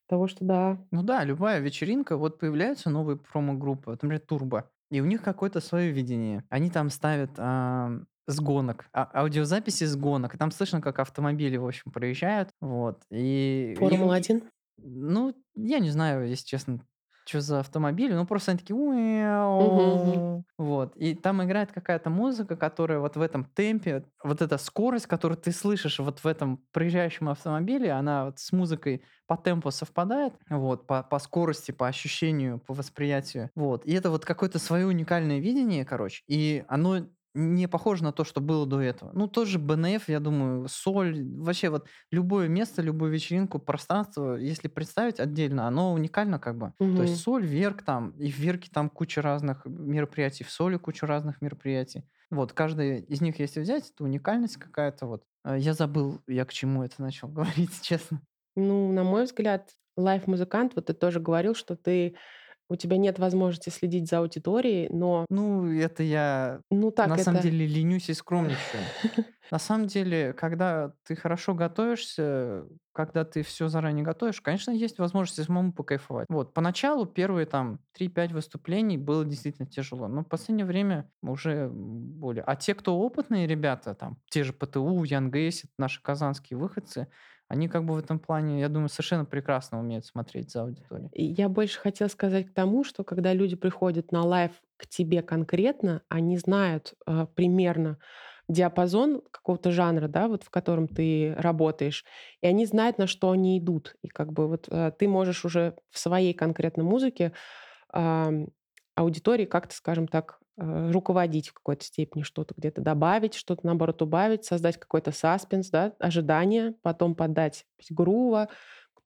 Того, что да.
Ну да, любая вечеринка, вот появляются новые промо-группы, вот, например, Турбо, и у них какое-то свое видение. Они там ставят ам, с гонок, а- аудиозаписи с гонок, и там слышно, как автомобили, в общем, проезжают, вот, и-
Формула-1?
Ну, я не знаю, если честно, что за автомобили, ну просто они такие... Вот. И там играет какая-то музыка, которая вот в этом темпе, вот эта скорость, которую ты слышишь вот в этом проезжающем автомобиле, она вот с музыкой по темпу совпадает, вот, по, по скорости, по ощущению, по восприятию. Вот. И это вот какое-то свое уникальное видение, короче. И оно не похоже на то, что было до этого. Ну, тоже БНФ, я думаю, соль, вообще вот любое место, любую вечеринку, пространство, если представить отдельно, оно уникально как бы. То
Мгм.
есть соль, верк там, и в верке там куча разных мероприятий, в соли куча разных мероприятий. Вот, каждая из них, если взять, это уникальность какая-то вот. А, Я забыл, я к чему это начал говорить, честно.
Ну, на мой взгляд, live-музыкант, вот ты тоже говорил, что ты у тебя нет возможности следить за аудиторией, но,
Ну, это я
ну так
на
это...
самом деле ленюсь и скромничаю. На самом деле, когда ты хорошо готовишься, когда ты все заранее готовишь, конечно, есть возможность самому покайфовать. Вот, поначалу первые там 3-5 выступлений было действительно тяжело, но в последнее время уже более. А те, кто опытные ребята, там, те же ПТУ, Yung Acid, наши казанские выходцы, они как бы в этом плане, я думаю, совершенно прекрасно умеют смотреть за аудиторией.
Я больше хотела сказать к тому, что когда люди приходят на live к тебе конкретно, они знают э, примерно диапазон какого-то жанра, да, вот в котором ты работаешь, и они знают, на что они идут. И как бы вот э, ты можешь уже в своей конкретной музыке ам, аудитории как-то, скажем так, э, руководить в какой-то степени, что-то где-то добавить, что-то наоборот убавить, создать какой-то саспенс, да, ожидание, потом подать грува,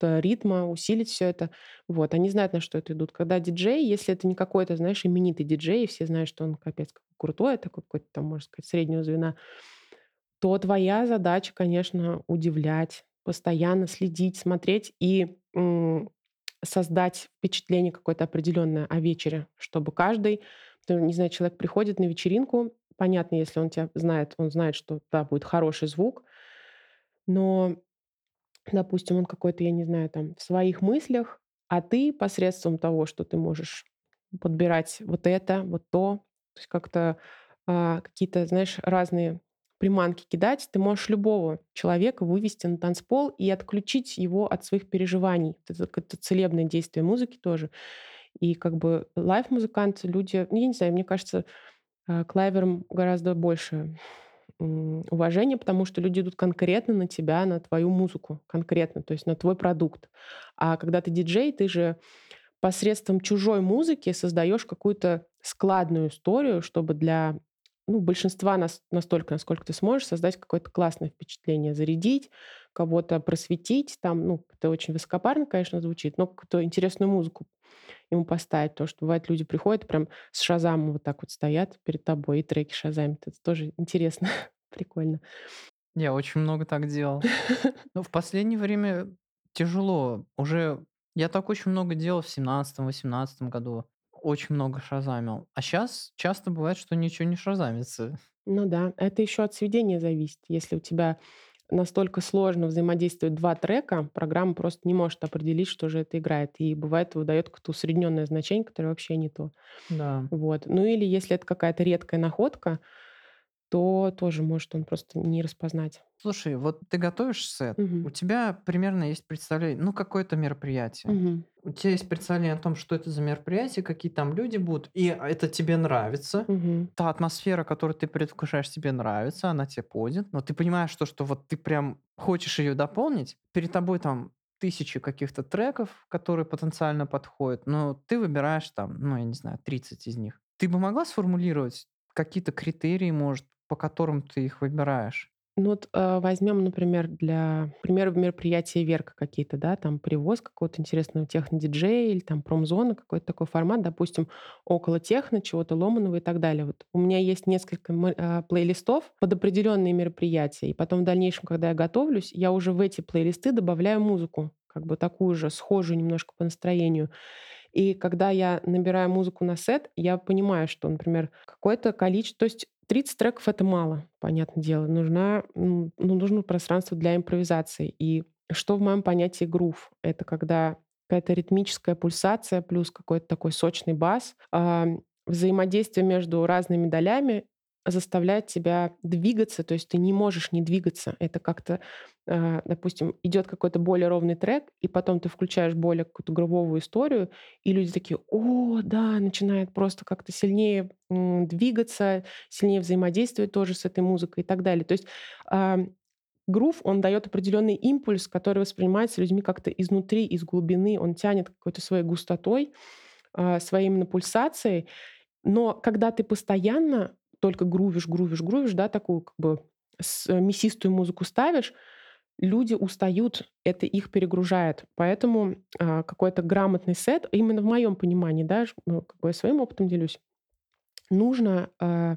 ритма, усилить все это. Вот, они знают, на что это идут. Когда диджей, если это не какой-то, знаешь, именитый диджей, и все знают, что он капец какой крутой, такой какой-то там, можно сказать, среднего звена, то твоя задача, конечно, удивлять, постоянно следить, смотреть и создать впечатление какое-то определенное о вечере, чтобы каждый, не знаю, человек приходит на вечеринку, понятно, если он тебя знает, он знает, что да, будет хороший звук, но, допустим, он какой-то, я не знаю, там, в своих мыслях, а ты посредством того, что ты можешь подбирать вот это, вот то, то есть как-то а, какие-то, знаешь, разные приманки кидать, ты можешь любого человека вывести на танцпол и отключить его от своих переживаний. Это, это целебное действие музыки тоже. И как бы live-музыканты, люди, ну, я не знаю, мне кажется, э, к лайверам гораздо больше уважения, потому что люди идут конкретно на тебя, на твою музыку, конкретно, то есть на твой продукт. А когда ты диджей, ты же посредством чужой музыки создаешь какую-то складную историю, чтобы для ну, большинства нас, настолько, насколько ты сможешь, создать какое-то классное впечатление, зарядить, кого-то просветить. Там, ну, это очень высокопарно, конечно, звучит, но какую-то интересную музыку ему поставить. То, что бывает, люди приходят прям с шазамом вот так вот стоят перед тобой, и треки шазамят. Это тоже интересно, прикольно.
Я очень много так делал. Но в последнее время тяжело. Уже я так очень много делал в семнадцатом, восемнадцатом году. Очень много шазамил. А сейчас часто бывает, что ничего не шазамится.
Ну да, это еще от сведения зависит. Если у тебя настолько сложно взаимодействуют два трека, программа просто не может определить, что же это играет. И бывает, выдает какое-то усредненное значение, которое вообще не то.
Да.
Вот. Ну или если это какая-то редкая находка, то тоже может он просто не распознать.
Слушай, вот ты готовишь сет, у
Мгм.
тебя примерно есть представление, ну, какое-то мероприятие.
Мгм.
У тебя есть представление о том, что это за мероприятие, какие там люди будут, и это тебе нравится.
Мгм.
Та атмосфера, которую ты предвкушаешь, тебе нравится, она тебе подит. Но ты понимаешь, что, что вот ты прям хочешь ее дополнить. Перед тобой там тысячи каких-то треков, которые потенциально подходят, но ты выбираешь там, ну, я не знаю, 30 из них. Ты бы могла сформулировать какие-то критерии, может, по которым ты их выбираешь?
Ну вот э, возьмем, например, для примера мероприятия Верка какие-то, да, там привоз какого-то интересного техно-диджея или там промзона, какой-то такой формат, допустим, около техно, чего-то ломаного и так далее. Вот у меня есть несколько э, плейлистов под определенные мероприятия, и потом в дальнейшем, когда я готовлюсь, я уже в эти плейлисты добавляю музыку, как бы такую же, схожую немножко по настроению. И когда я набираю музыку на сет, я понимаю, что, например, какое-то количество... То есть 30 треков- это мало, понятное дело. Нужна, ну, нужно пространство для импровизации. И что в моем понятии грув? Это когда какая-то ритмическая пульсация плюс какой-то такой сочный бас, взаимодействие между разными долями заставляет тебя двигаться, то есть ты не можешь не двигаться. Это как-то, э, допустим, идет какой-то более ровный трек, и потом ты включаешь более какую-то грувовую историю, и люди такие, о, да, начинают просто как-то сильнее двигаться, сильнее взаимодействовать тоже с этой музыкой и так далее. То есть а, грув, он дает определенный импульс, который воспринимается людьми как-то изнутри, из глубины, он тянет какой-то своей густотой, а, своей именно пульсацией, но когда ты постоянно только грувишь, грувишь, грувишь, да, такую как бы э, мясистую музыку ставишь, люди устают, это их перегружает. Поэтому а, какой-то грамотный сет, именно в моем понимании, да, ну, как бы я своим опытом делюсь, нужно а,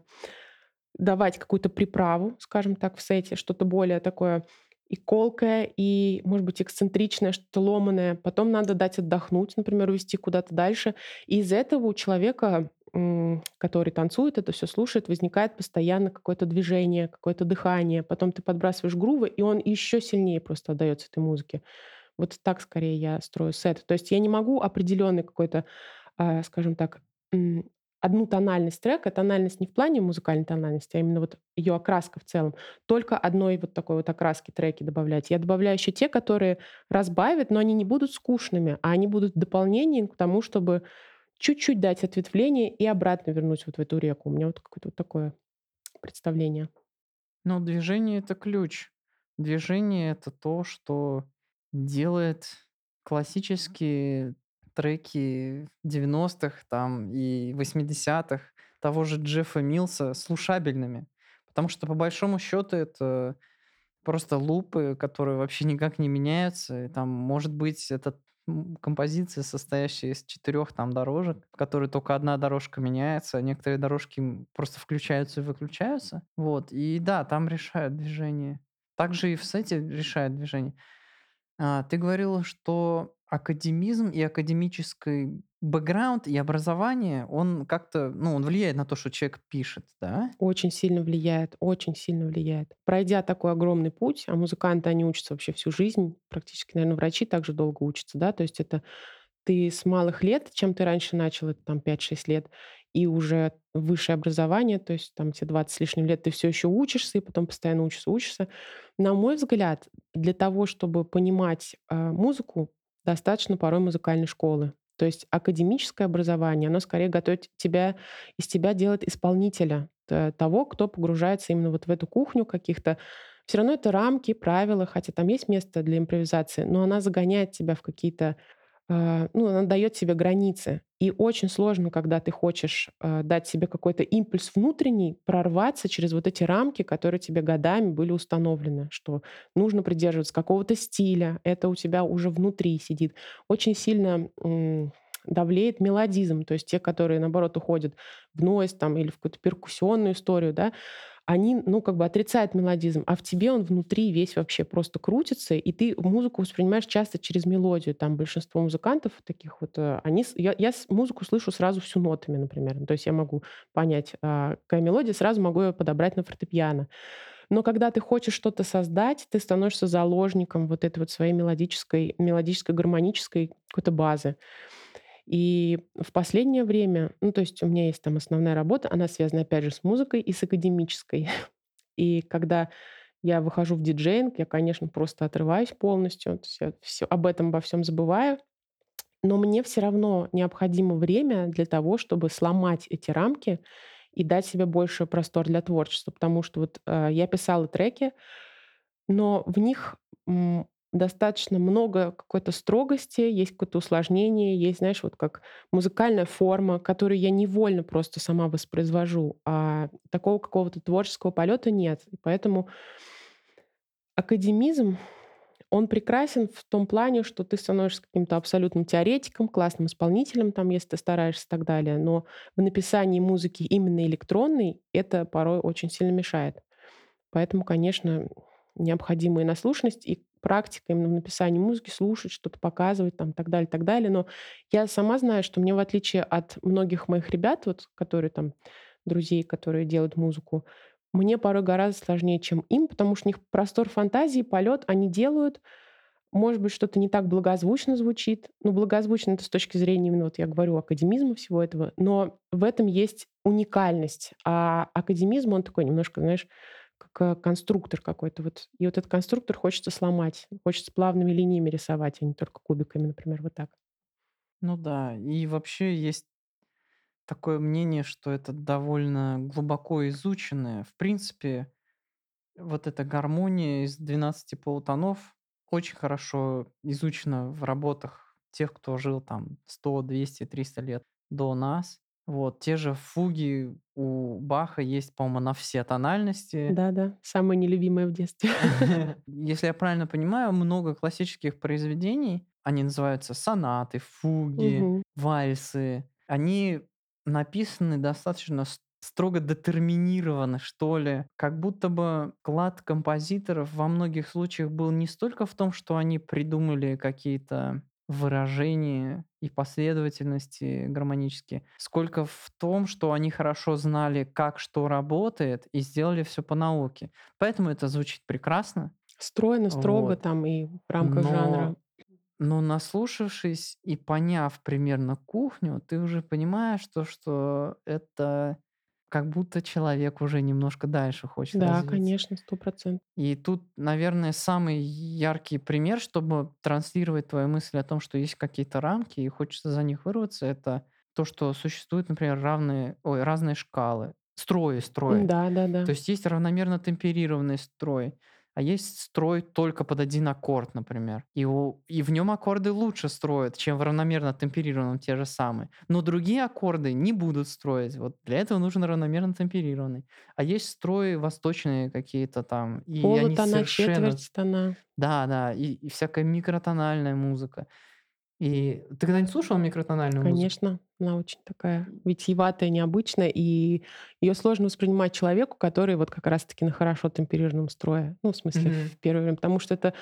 давать какую-то приправу, скажем так, в сете, что-то более такое и колкое, и, может быть, эксцентричное, что-то ломаное. Потом надо дать отдохнуть, например, увести куда-то дальше. И из этого у человека, который танцует, это все слушает, возникает постоянно какое-то движение, какое-то дыхание. Потом ты подбрасываешь грувы, и он еще сильнее просто отдается этой музыке. Вот так скорее я строю сет. То есть я не могу определенный какой-то, а, скажем так, одну тональность трека, тональность не в плане музыкальной тональности, а именно вот ее окраска в целом, только одной вот такой вот окраски треки добавлять. Я добавляю еще те, которые разбавят, но они не будут скучными, а они будут дополнением к тому, чтобы чуть-чуть дать ответвление и обратно вернуть вот в эту реку. У меня вот какое-то вот такое представление.
Ну, движение- это ключ. Движение- это то, что делает классические треки девяностых там и восьмидесятых того же Джеффа Милса слушабельными. Потому что, по большому счету, это просто лупы, которые вообще никак не меняются. И там, может быть, это композиция, состоящая из четырех там дорожек, в которой только одна дорожка меняется, а некоторые дорожки просто включаются и выключаются. Вот. И да, там решают движение. Также и в сете решает движение. А, ты говорила, что академизм и академический бэкграунд и образование, он как-то, ну, он влияет на то, что человек пишет, да?
Очень сильно влияет, очень сильно влияет. Пройдя такой огромный путь, а музыканты, они учатся вообще всю жизнь, практически, наверное, врачи также долго учатся, да, то есть это ты с малых лет, чем ты раньше начал, это там 5-6 лет, и уже высшее образование, то есть там те 20 с лишним лет ты все еще учишься, и потом постоянно учишься, учишься. На мой взгляд, для того, чтобы понимать, а, музыку, достаточно порой музыкальной школы. То есть академическое образование, оно скорее готовит тебя из тебя делает исполнителя, т того, кто погружается именно вот в эту кухню каких-то Все равно это рамки, правила, хотя там есть место для импровизации, но она загоняет тебя в какие-то ну, она дает себе границы. И очень сложно, когда ты хочешь а, дать себе какой-то импульс внутренний, прорваться через вот эти рамки, которые тебе годами были установлены, что нужно придерживаться какого-то стиля, это у тебя уже внутри сидит. Очень сильно давлеет мелодизм, то есть те, которые, наоборот, уходят в нойз там, или в какую-то перкуссионную историю, да, они, ну, как бы отрицают мелодизм, а в тебе он внутри весь вообще просто крутится, и ты музыку воспринимаешь часто через мелодию. Там большинство музыкантов таких вот, э, они, я, я музыку слышу сразу всю нотами, например. То есть я могу понять, а, какая мелодия, сразу могу ее подобрать на фортепиано. Но когда ты хочешь что-то создать, ты становишься заложником вот этой вот своей мелодической, мелодической, гармонической какой-то базы. И в последнее время, ну, то есть у меня есть там основная работа, она связана, опять же, с музыкой и с академической. И когда я выхожу в диджейнг, я, конечно, просто отрываюсь полностью, то есть я всё, об этом обо всем забываю. Но мне все равно необходимо время для того, чтобы сломать эти рамки и дать себе больше простор для творчества. Потому что вот э, я писала треки, но в них достаточно много какой-то строгости, есть какое-то усложнение, есть, знаешь, вот как музыкальная форма, которую я невольно просто сама воспроизвожу, а такого какого-то творческого полета нет. И поэтому академизм, он прекрасен в том плане, что ты становишься каким-то абсолютным теоретиком, классным исполнителем, там, если ты стараешься и так далее. Но в написании музыки именно электронной это порой очень сильно мешает. Поэтому, конечно, необходимая наслушанность и практика именно в написании музыки, слушать, что-то показывать, там, так далее, так далее. Но я сама знаю, что мне, в отличие от многих моих ребят, вот, которые там, друзей, которые делают музыку, мне порой гораздо сложнее, чем им, потому что у них простор фантазии, полет, они делают, может быть, что-то не так благозвучно звучит. Ну, благозвучно это с точки зрения именно, вот я говорю, академизма всего этого, но в этом есть уникальность. А академизм, он такой немножко, знаешь, как э, конструктор какой-то. Вот. И вот этот конструктор хочется сломать. Хочется плавными линиями рисовать, а не только кубиками, например, вот так.
Ну да, и вообще есть такое мнение, что это довольно глубоко изученное. В принципе, вот эта гармония из двенадцати полутонов очень хорошо изучена в работах тех, кто жил там 100, 200, 300 лет до нас. Вот, те же фуги у Баха есть, по-моему, на все тональности.
Да-да, самое нелюбимое в детстве.
Если я правильно понимаю, много классических произведений, они называются сонаты, фуги,
Мгм.
вальсы, они написаны достаточно строго детерминированы, что ли. Как будто бы вклад композиторов во многих случаях был не столько в том, что они придумали какие-то выражения и последовательности гармонические, сколько в том, что они хорошо знали, как что работает, и сделали все по науке. Поэтому это звучит прекрасно.
Стройно, строго
Вот.
там и в рамках жанра.
Но но наслушавшись и поняв примерно кухню, ты уже понимаешь то, что это как будто человек уже немножко дальше хочет
Да,
развиться.
конечно, 100
И тут, наверное, самый яркий пример, чтобы транслировать твою мысль о том, что есть какие-то рамки и хочется за них вырваться, это то, что существуют, например, равные, ой, разные шкалы. Строи, строи.
Да-да-да.
То есть есть равномерно темперированный строй, а есть строй только под один аккорд, например. И, у- и в нем аккорды лучше строят, чем в равномерно темперированном те же самые. Но другие аккорды не будут строить. Вот для этого нужен равномерно темперированный. А есть строи восточные какие-то там, и они
Полутона,
совершенно...
четверть тона.
Да, да, и, и всякая микротональная музыка. И ты когда-нибудь слушал микротональную музыку?
Конечно, она очень такая витиеватая, необычная, и ее сложно воспринимать человеку, который вот как раз-таки на хорошо темперированном строе. Ну, в смысле,
Мгм.
в первое время, потому что это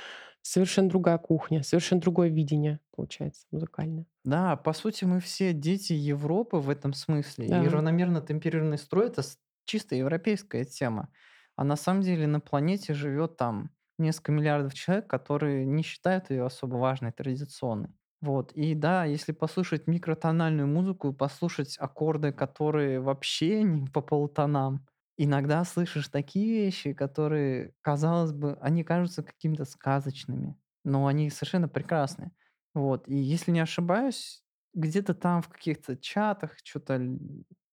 совершенно другая кухня, совершенно другое видение получается музыкальное.
Да, по сути, мы все дети Европы в этом смысле. И
Да.
равномерно темперированный строй это чисто европейская тема. А на самом деле на планете живет там несколько миллиардов человек, которые не считают ее особо важной, традиционной. Вот. И да, если послушать микротональную музыку, послушать аккорды, которые вообще не по полутонам, иногда слышишь такие вещи, которые, казалось бы, они кажутся какими-то сказочными, но они совершенно прекрасны. Вот. И если не ошибаюсь, где-то там в каких-то чатах что-то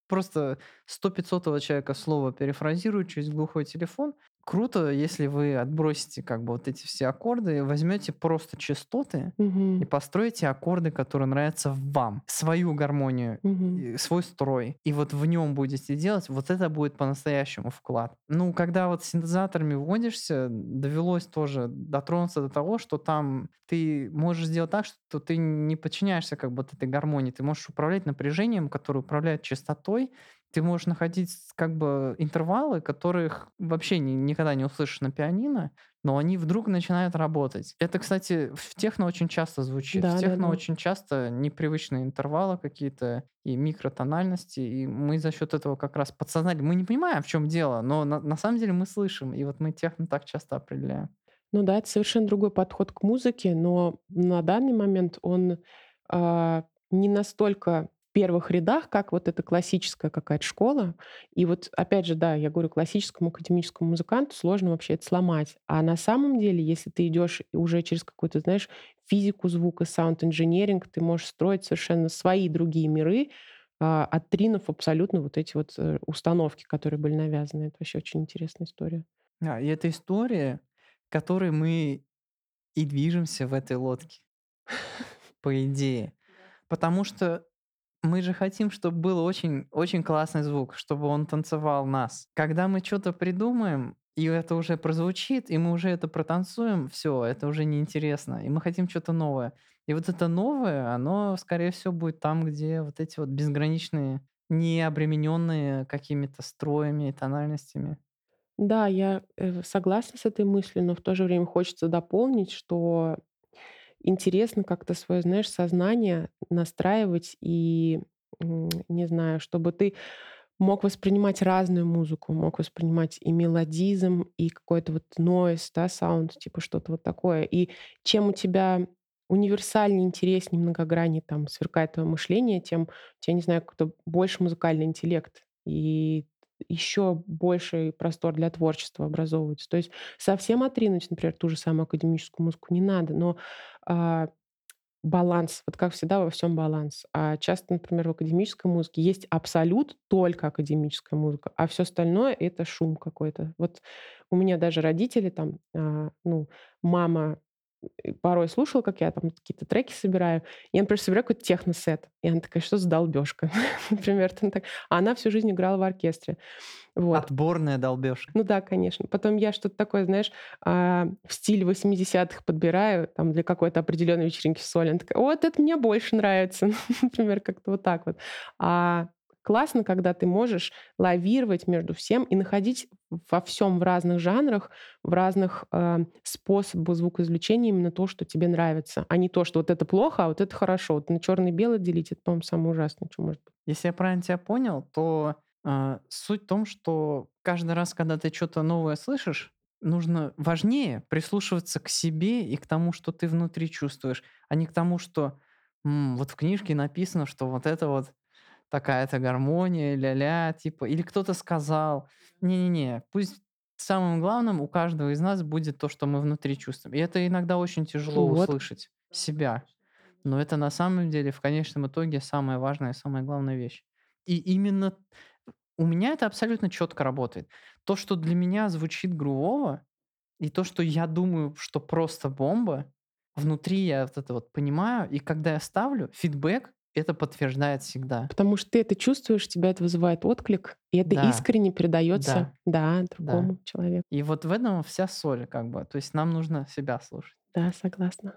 просто 100-500 человека слово перефразируют через глухой телефон. Круто, если вы отбросите как бы вот эти все аккорды, возьмете просто частоты и
Мгм.
построите аккорды, которые нравятся вам, свою гармонию, и свой строй. И вот в нем будете делать, вот это будет по-настоящему вклад. Ну, когда вот с синтезаторами вводишься, довелось тоже дотронуться до того, что там ты можешь сделать так, что ты не подчиняешься как бы вот этой гармонии. Ты можешь управлять напряжением, которое управляет частотой. Ты можешь находить как бы интервалы, которых вообще ни- никогда не услышишь на пианино, но они вдруг начинают работать. Это, кстати, в техно очень часто звучит. В техно
Да-да-да.
очень часто непривычные интервалы какие-то и микротональности, и мы за счет этого как раз подсознательно, мы не понимаем, в чем дело, но на, на самом деле мы слышим, и вот мы техно так часто определяем.
Ну да, это совершенно другой подход к музыке, но на данный момент он а, не настолько первых рядах, как вот эта классическая какая-то школа. И вот опять же, да, я говорю, классическому академическому музыканту сложно вообще это сломать. А на самом деле, если ты идешь уже через какую-то, знаешь, физику звука, саунд-инженеринг, ты можешь строить совершенно свои другие миры, а, отринув абсолютно вот эти вот э, установки, которые были навязаны. Это вообще очень интересная история.
А, и это история, которой мы и движемся в этой лодке, по идее. Потому что мы же хотим, чтобы был очень, очень классный звук, чтобы он танцевал нас. Когда мы что-то придумаем, и это уже прозвучит, и мы уже это протанцуем, все, это уже неинтересно. И мы хотим что-то новое. И вот это новое, оно, скорее всего, будет там, где вот эти вот безграничные, не обремененные какими-то строями и тональностями.
Да, я, э, согласна с этой мыслью, но в то же время хочется дополнить, что интересно как-то свое, знаешь, сознание настраивать и, не знаю, чтобы ты мог воспринимать разную музыку, мог воспринимать и мелодизм, и какой-то вот нойз, да, саунд, типа что-то вот такое. И чем у тебя универсальнее, интереснее, многограннее там сверкает твое мышление, тем у тебя, не знаю, какой-то больше музыкальный интеллект. И еще больший простор для творчества образовывается. То есть совсем отринуть, например, ту же самую академическую музыку не надо, но а, баланс, вот как всегда во всем баланс. А часто, например, в академической музыке есть абсолют только академическая музыка, а все остальное это шум какой-то. Вот у меня даже родители там, а, ну, мама порой слушала, как я там какие-то треки собираю. Я, например, собираю какой-то техносет. И она такая, что за долбежка? Например, там так. А она всю жизнь играла в оркестре. Вот.
Отборная долбежка.
Ну да, конечно. Потом я что-то такое, знаешь, а, в стиле 80-х подбираю, там, для какой-то определенной вечеринки в соль. Она такая, вот это мне больше нравится. Например, как-то вот так вот. А классно, когда ты можешь лавировать между всем и находить во всем в разных жанрах, в разных э, способах звукоизвлечения именно то, что тебе нравится, а не то, что вот это плохо, а вот это хорошо. Вот на белое делить, это, по-моему, самое ужасное, что может быть.
Если я правильно тебя понял, то а, суть в том, что каждый раз, когда ты что-то новое слышишь, нужно важнее прислушиваться к себе и к тому, что ты внутри чувствуешь, а не к тому, что «М, вот в книжке написано, что вот это вот такая-то гармония, ля-ля, типа, или кто-то сказал. Не-не-не, пусть самым главным у каждого из нас будет то, что мы внутри чувствуем. И это иногда очень тяжело
Вот.
услышать себя. Но это на самом деле в конечном итоге самая важная и самая главная вещь. И именно у меня это абсолютно четко работает. То, что для меня звучит грувово, и то, что я думаю, что просто бомба, внутри я вот это вот понимаю, и когда я ставлю, фидбэк это подтверждает всегда.
Потому что ты это чувствуешь, тебя это вызывает отклик, и это
Да.
искренне передается, да, другому человеку.
И вот в этом вся соль, как бы. То есть нам нужно себя слушать.
Да, согласна.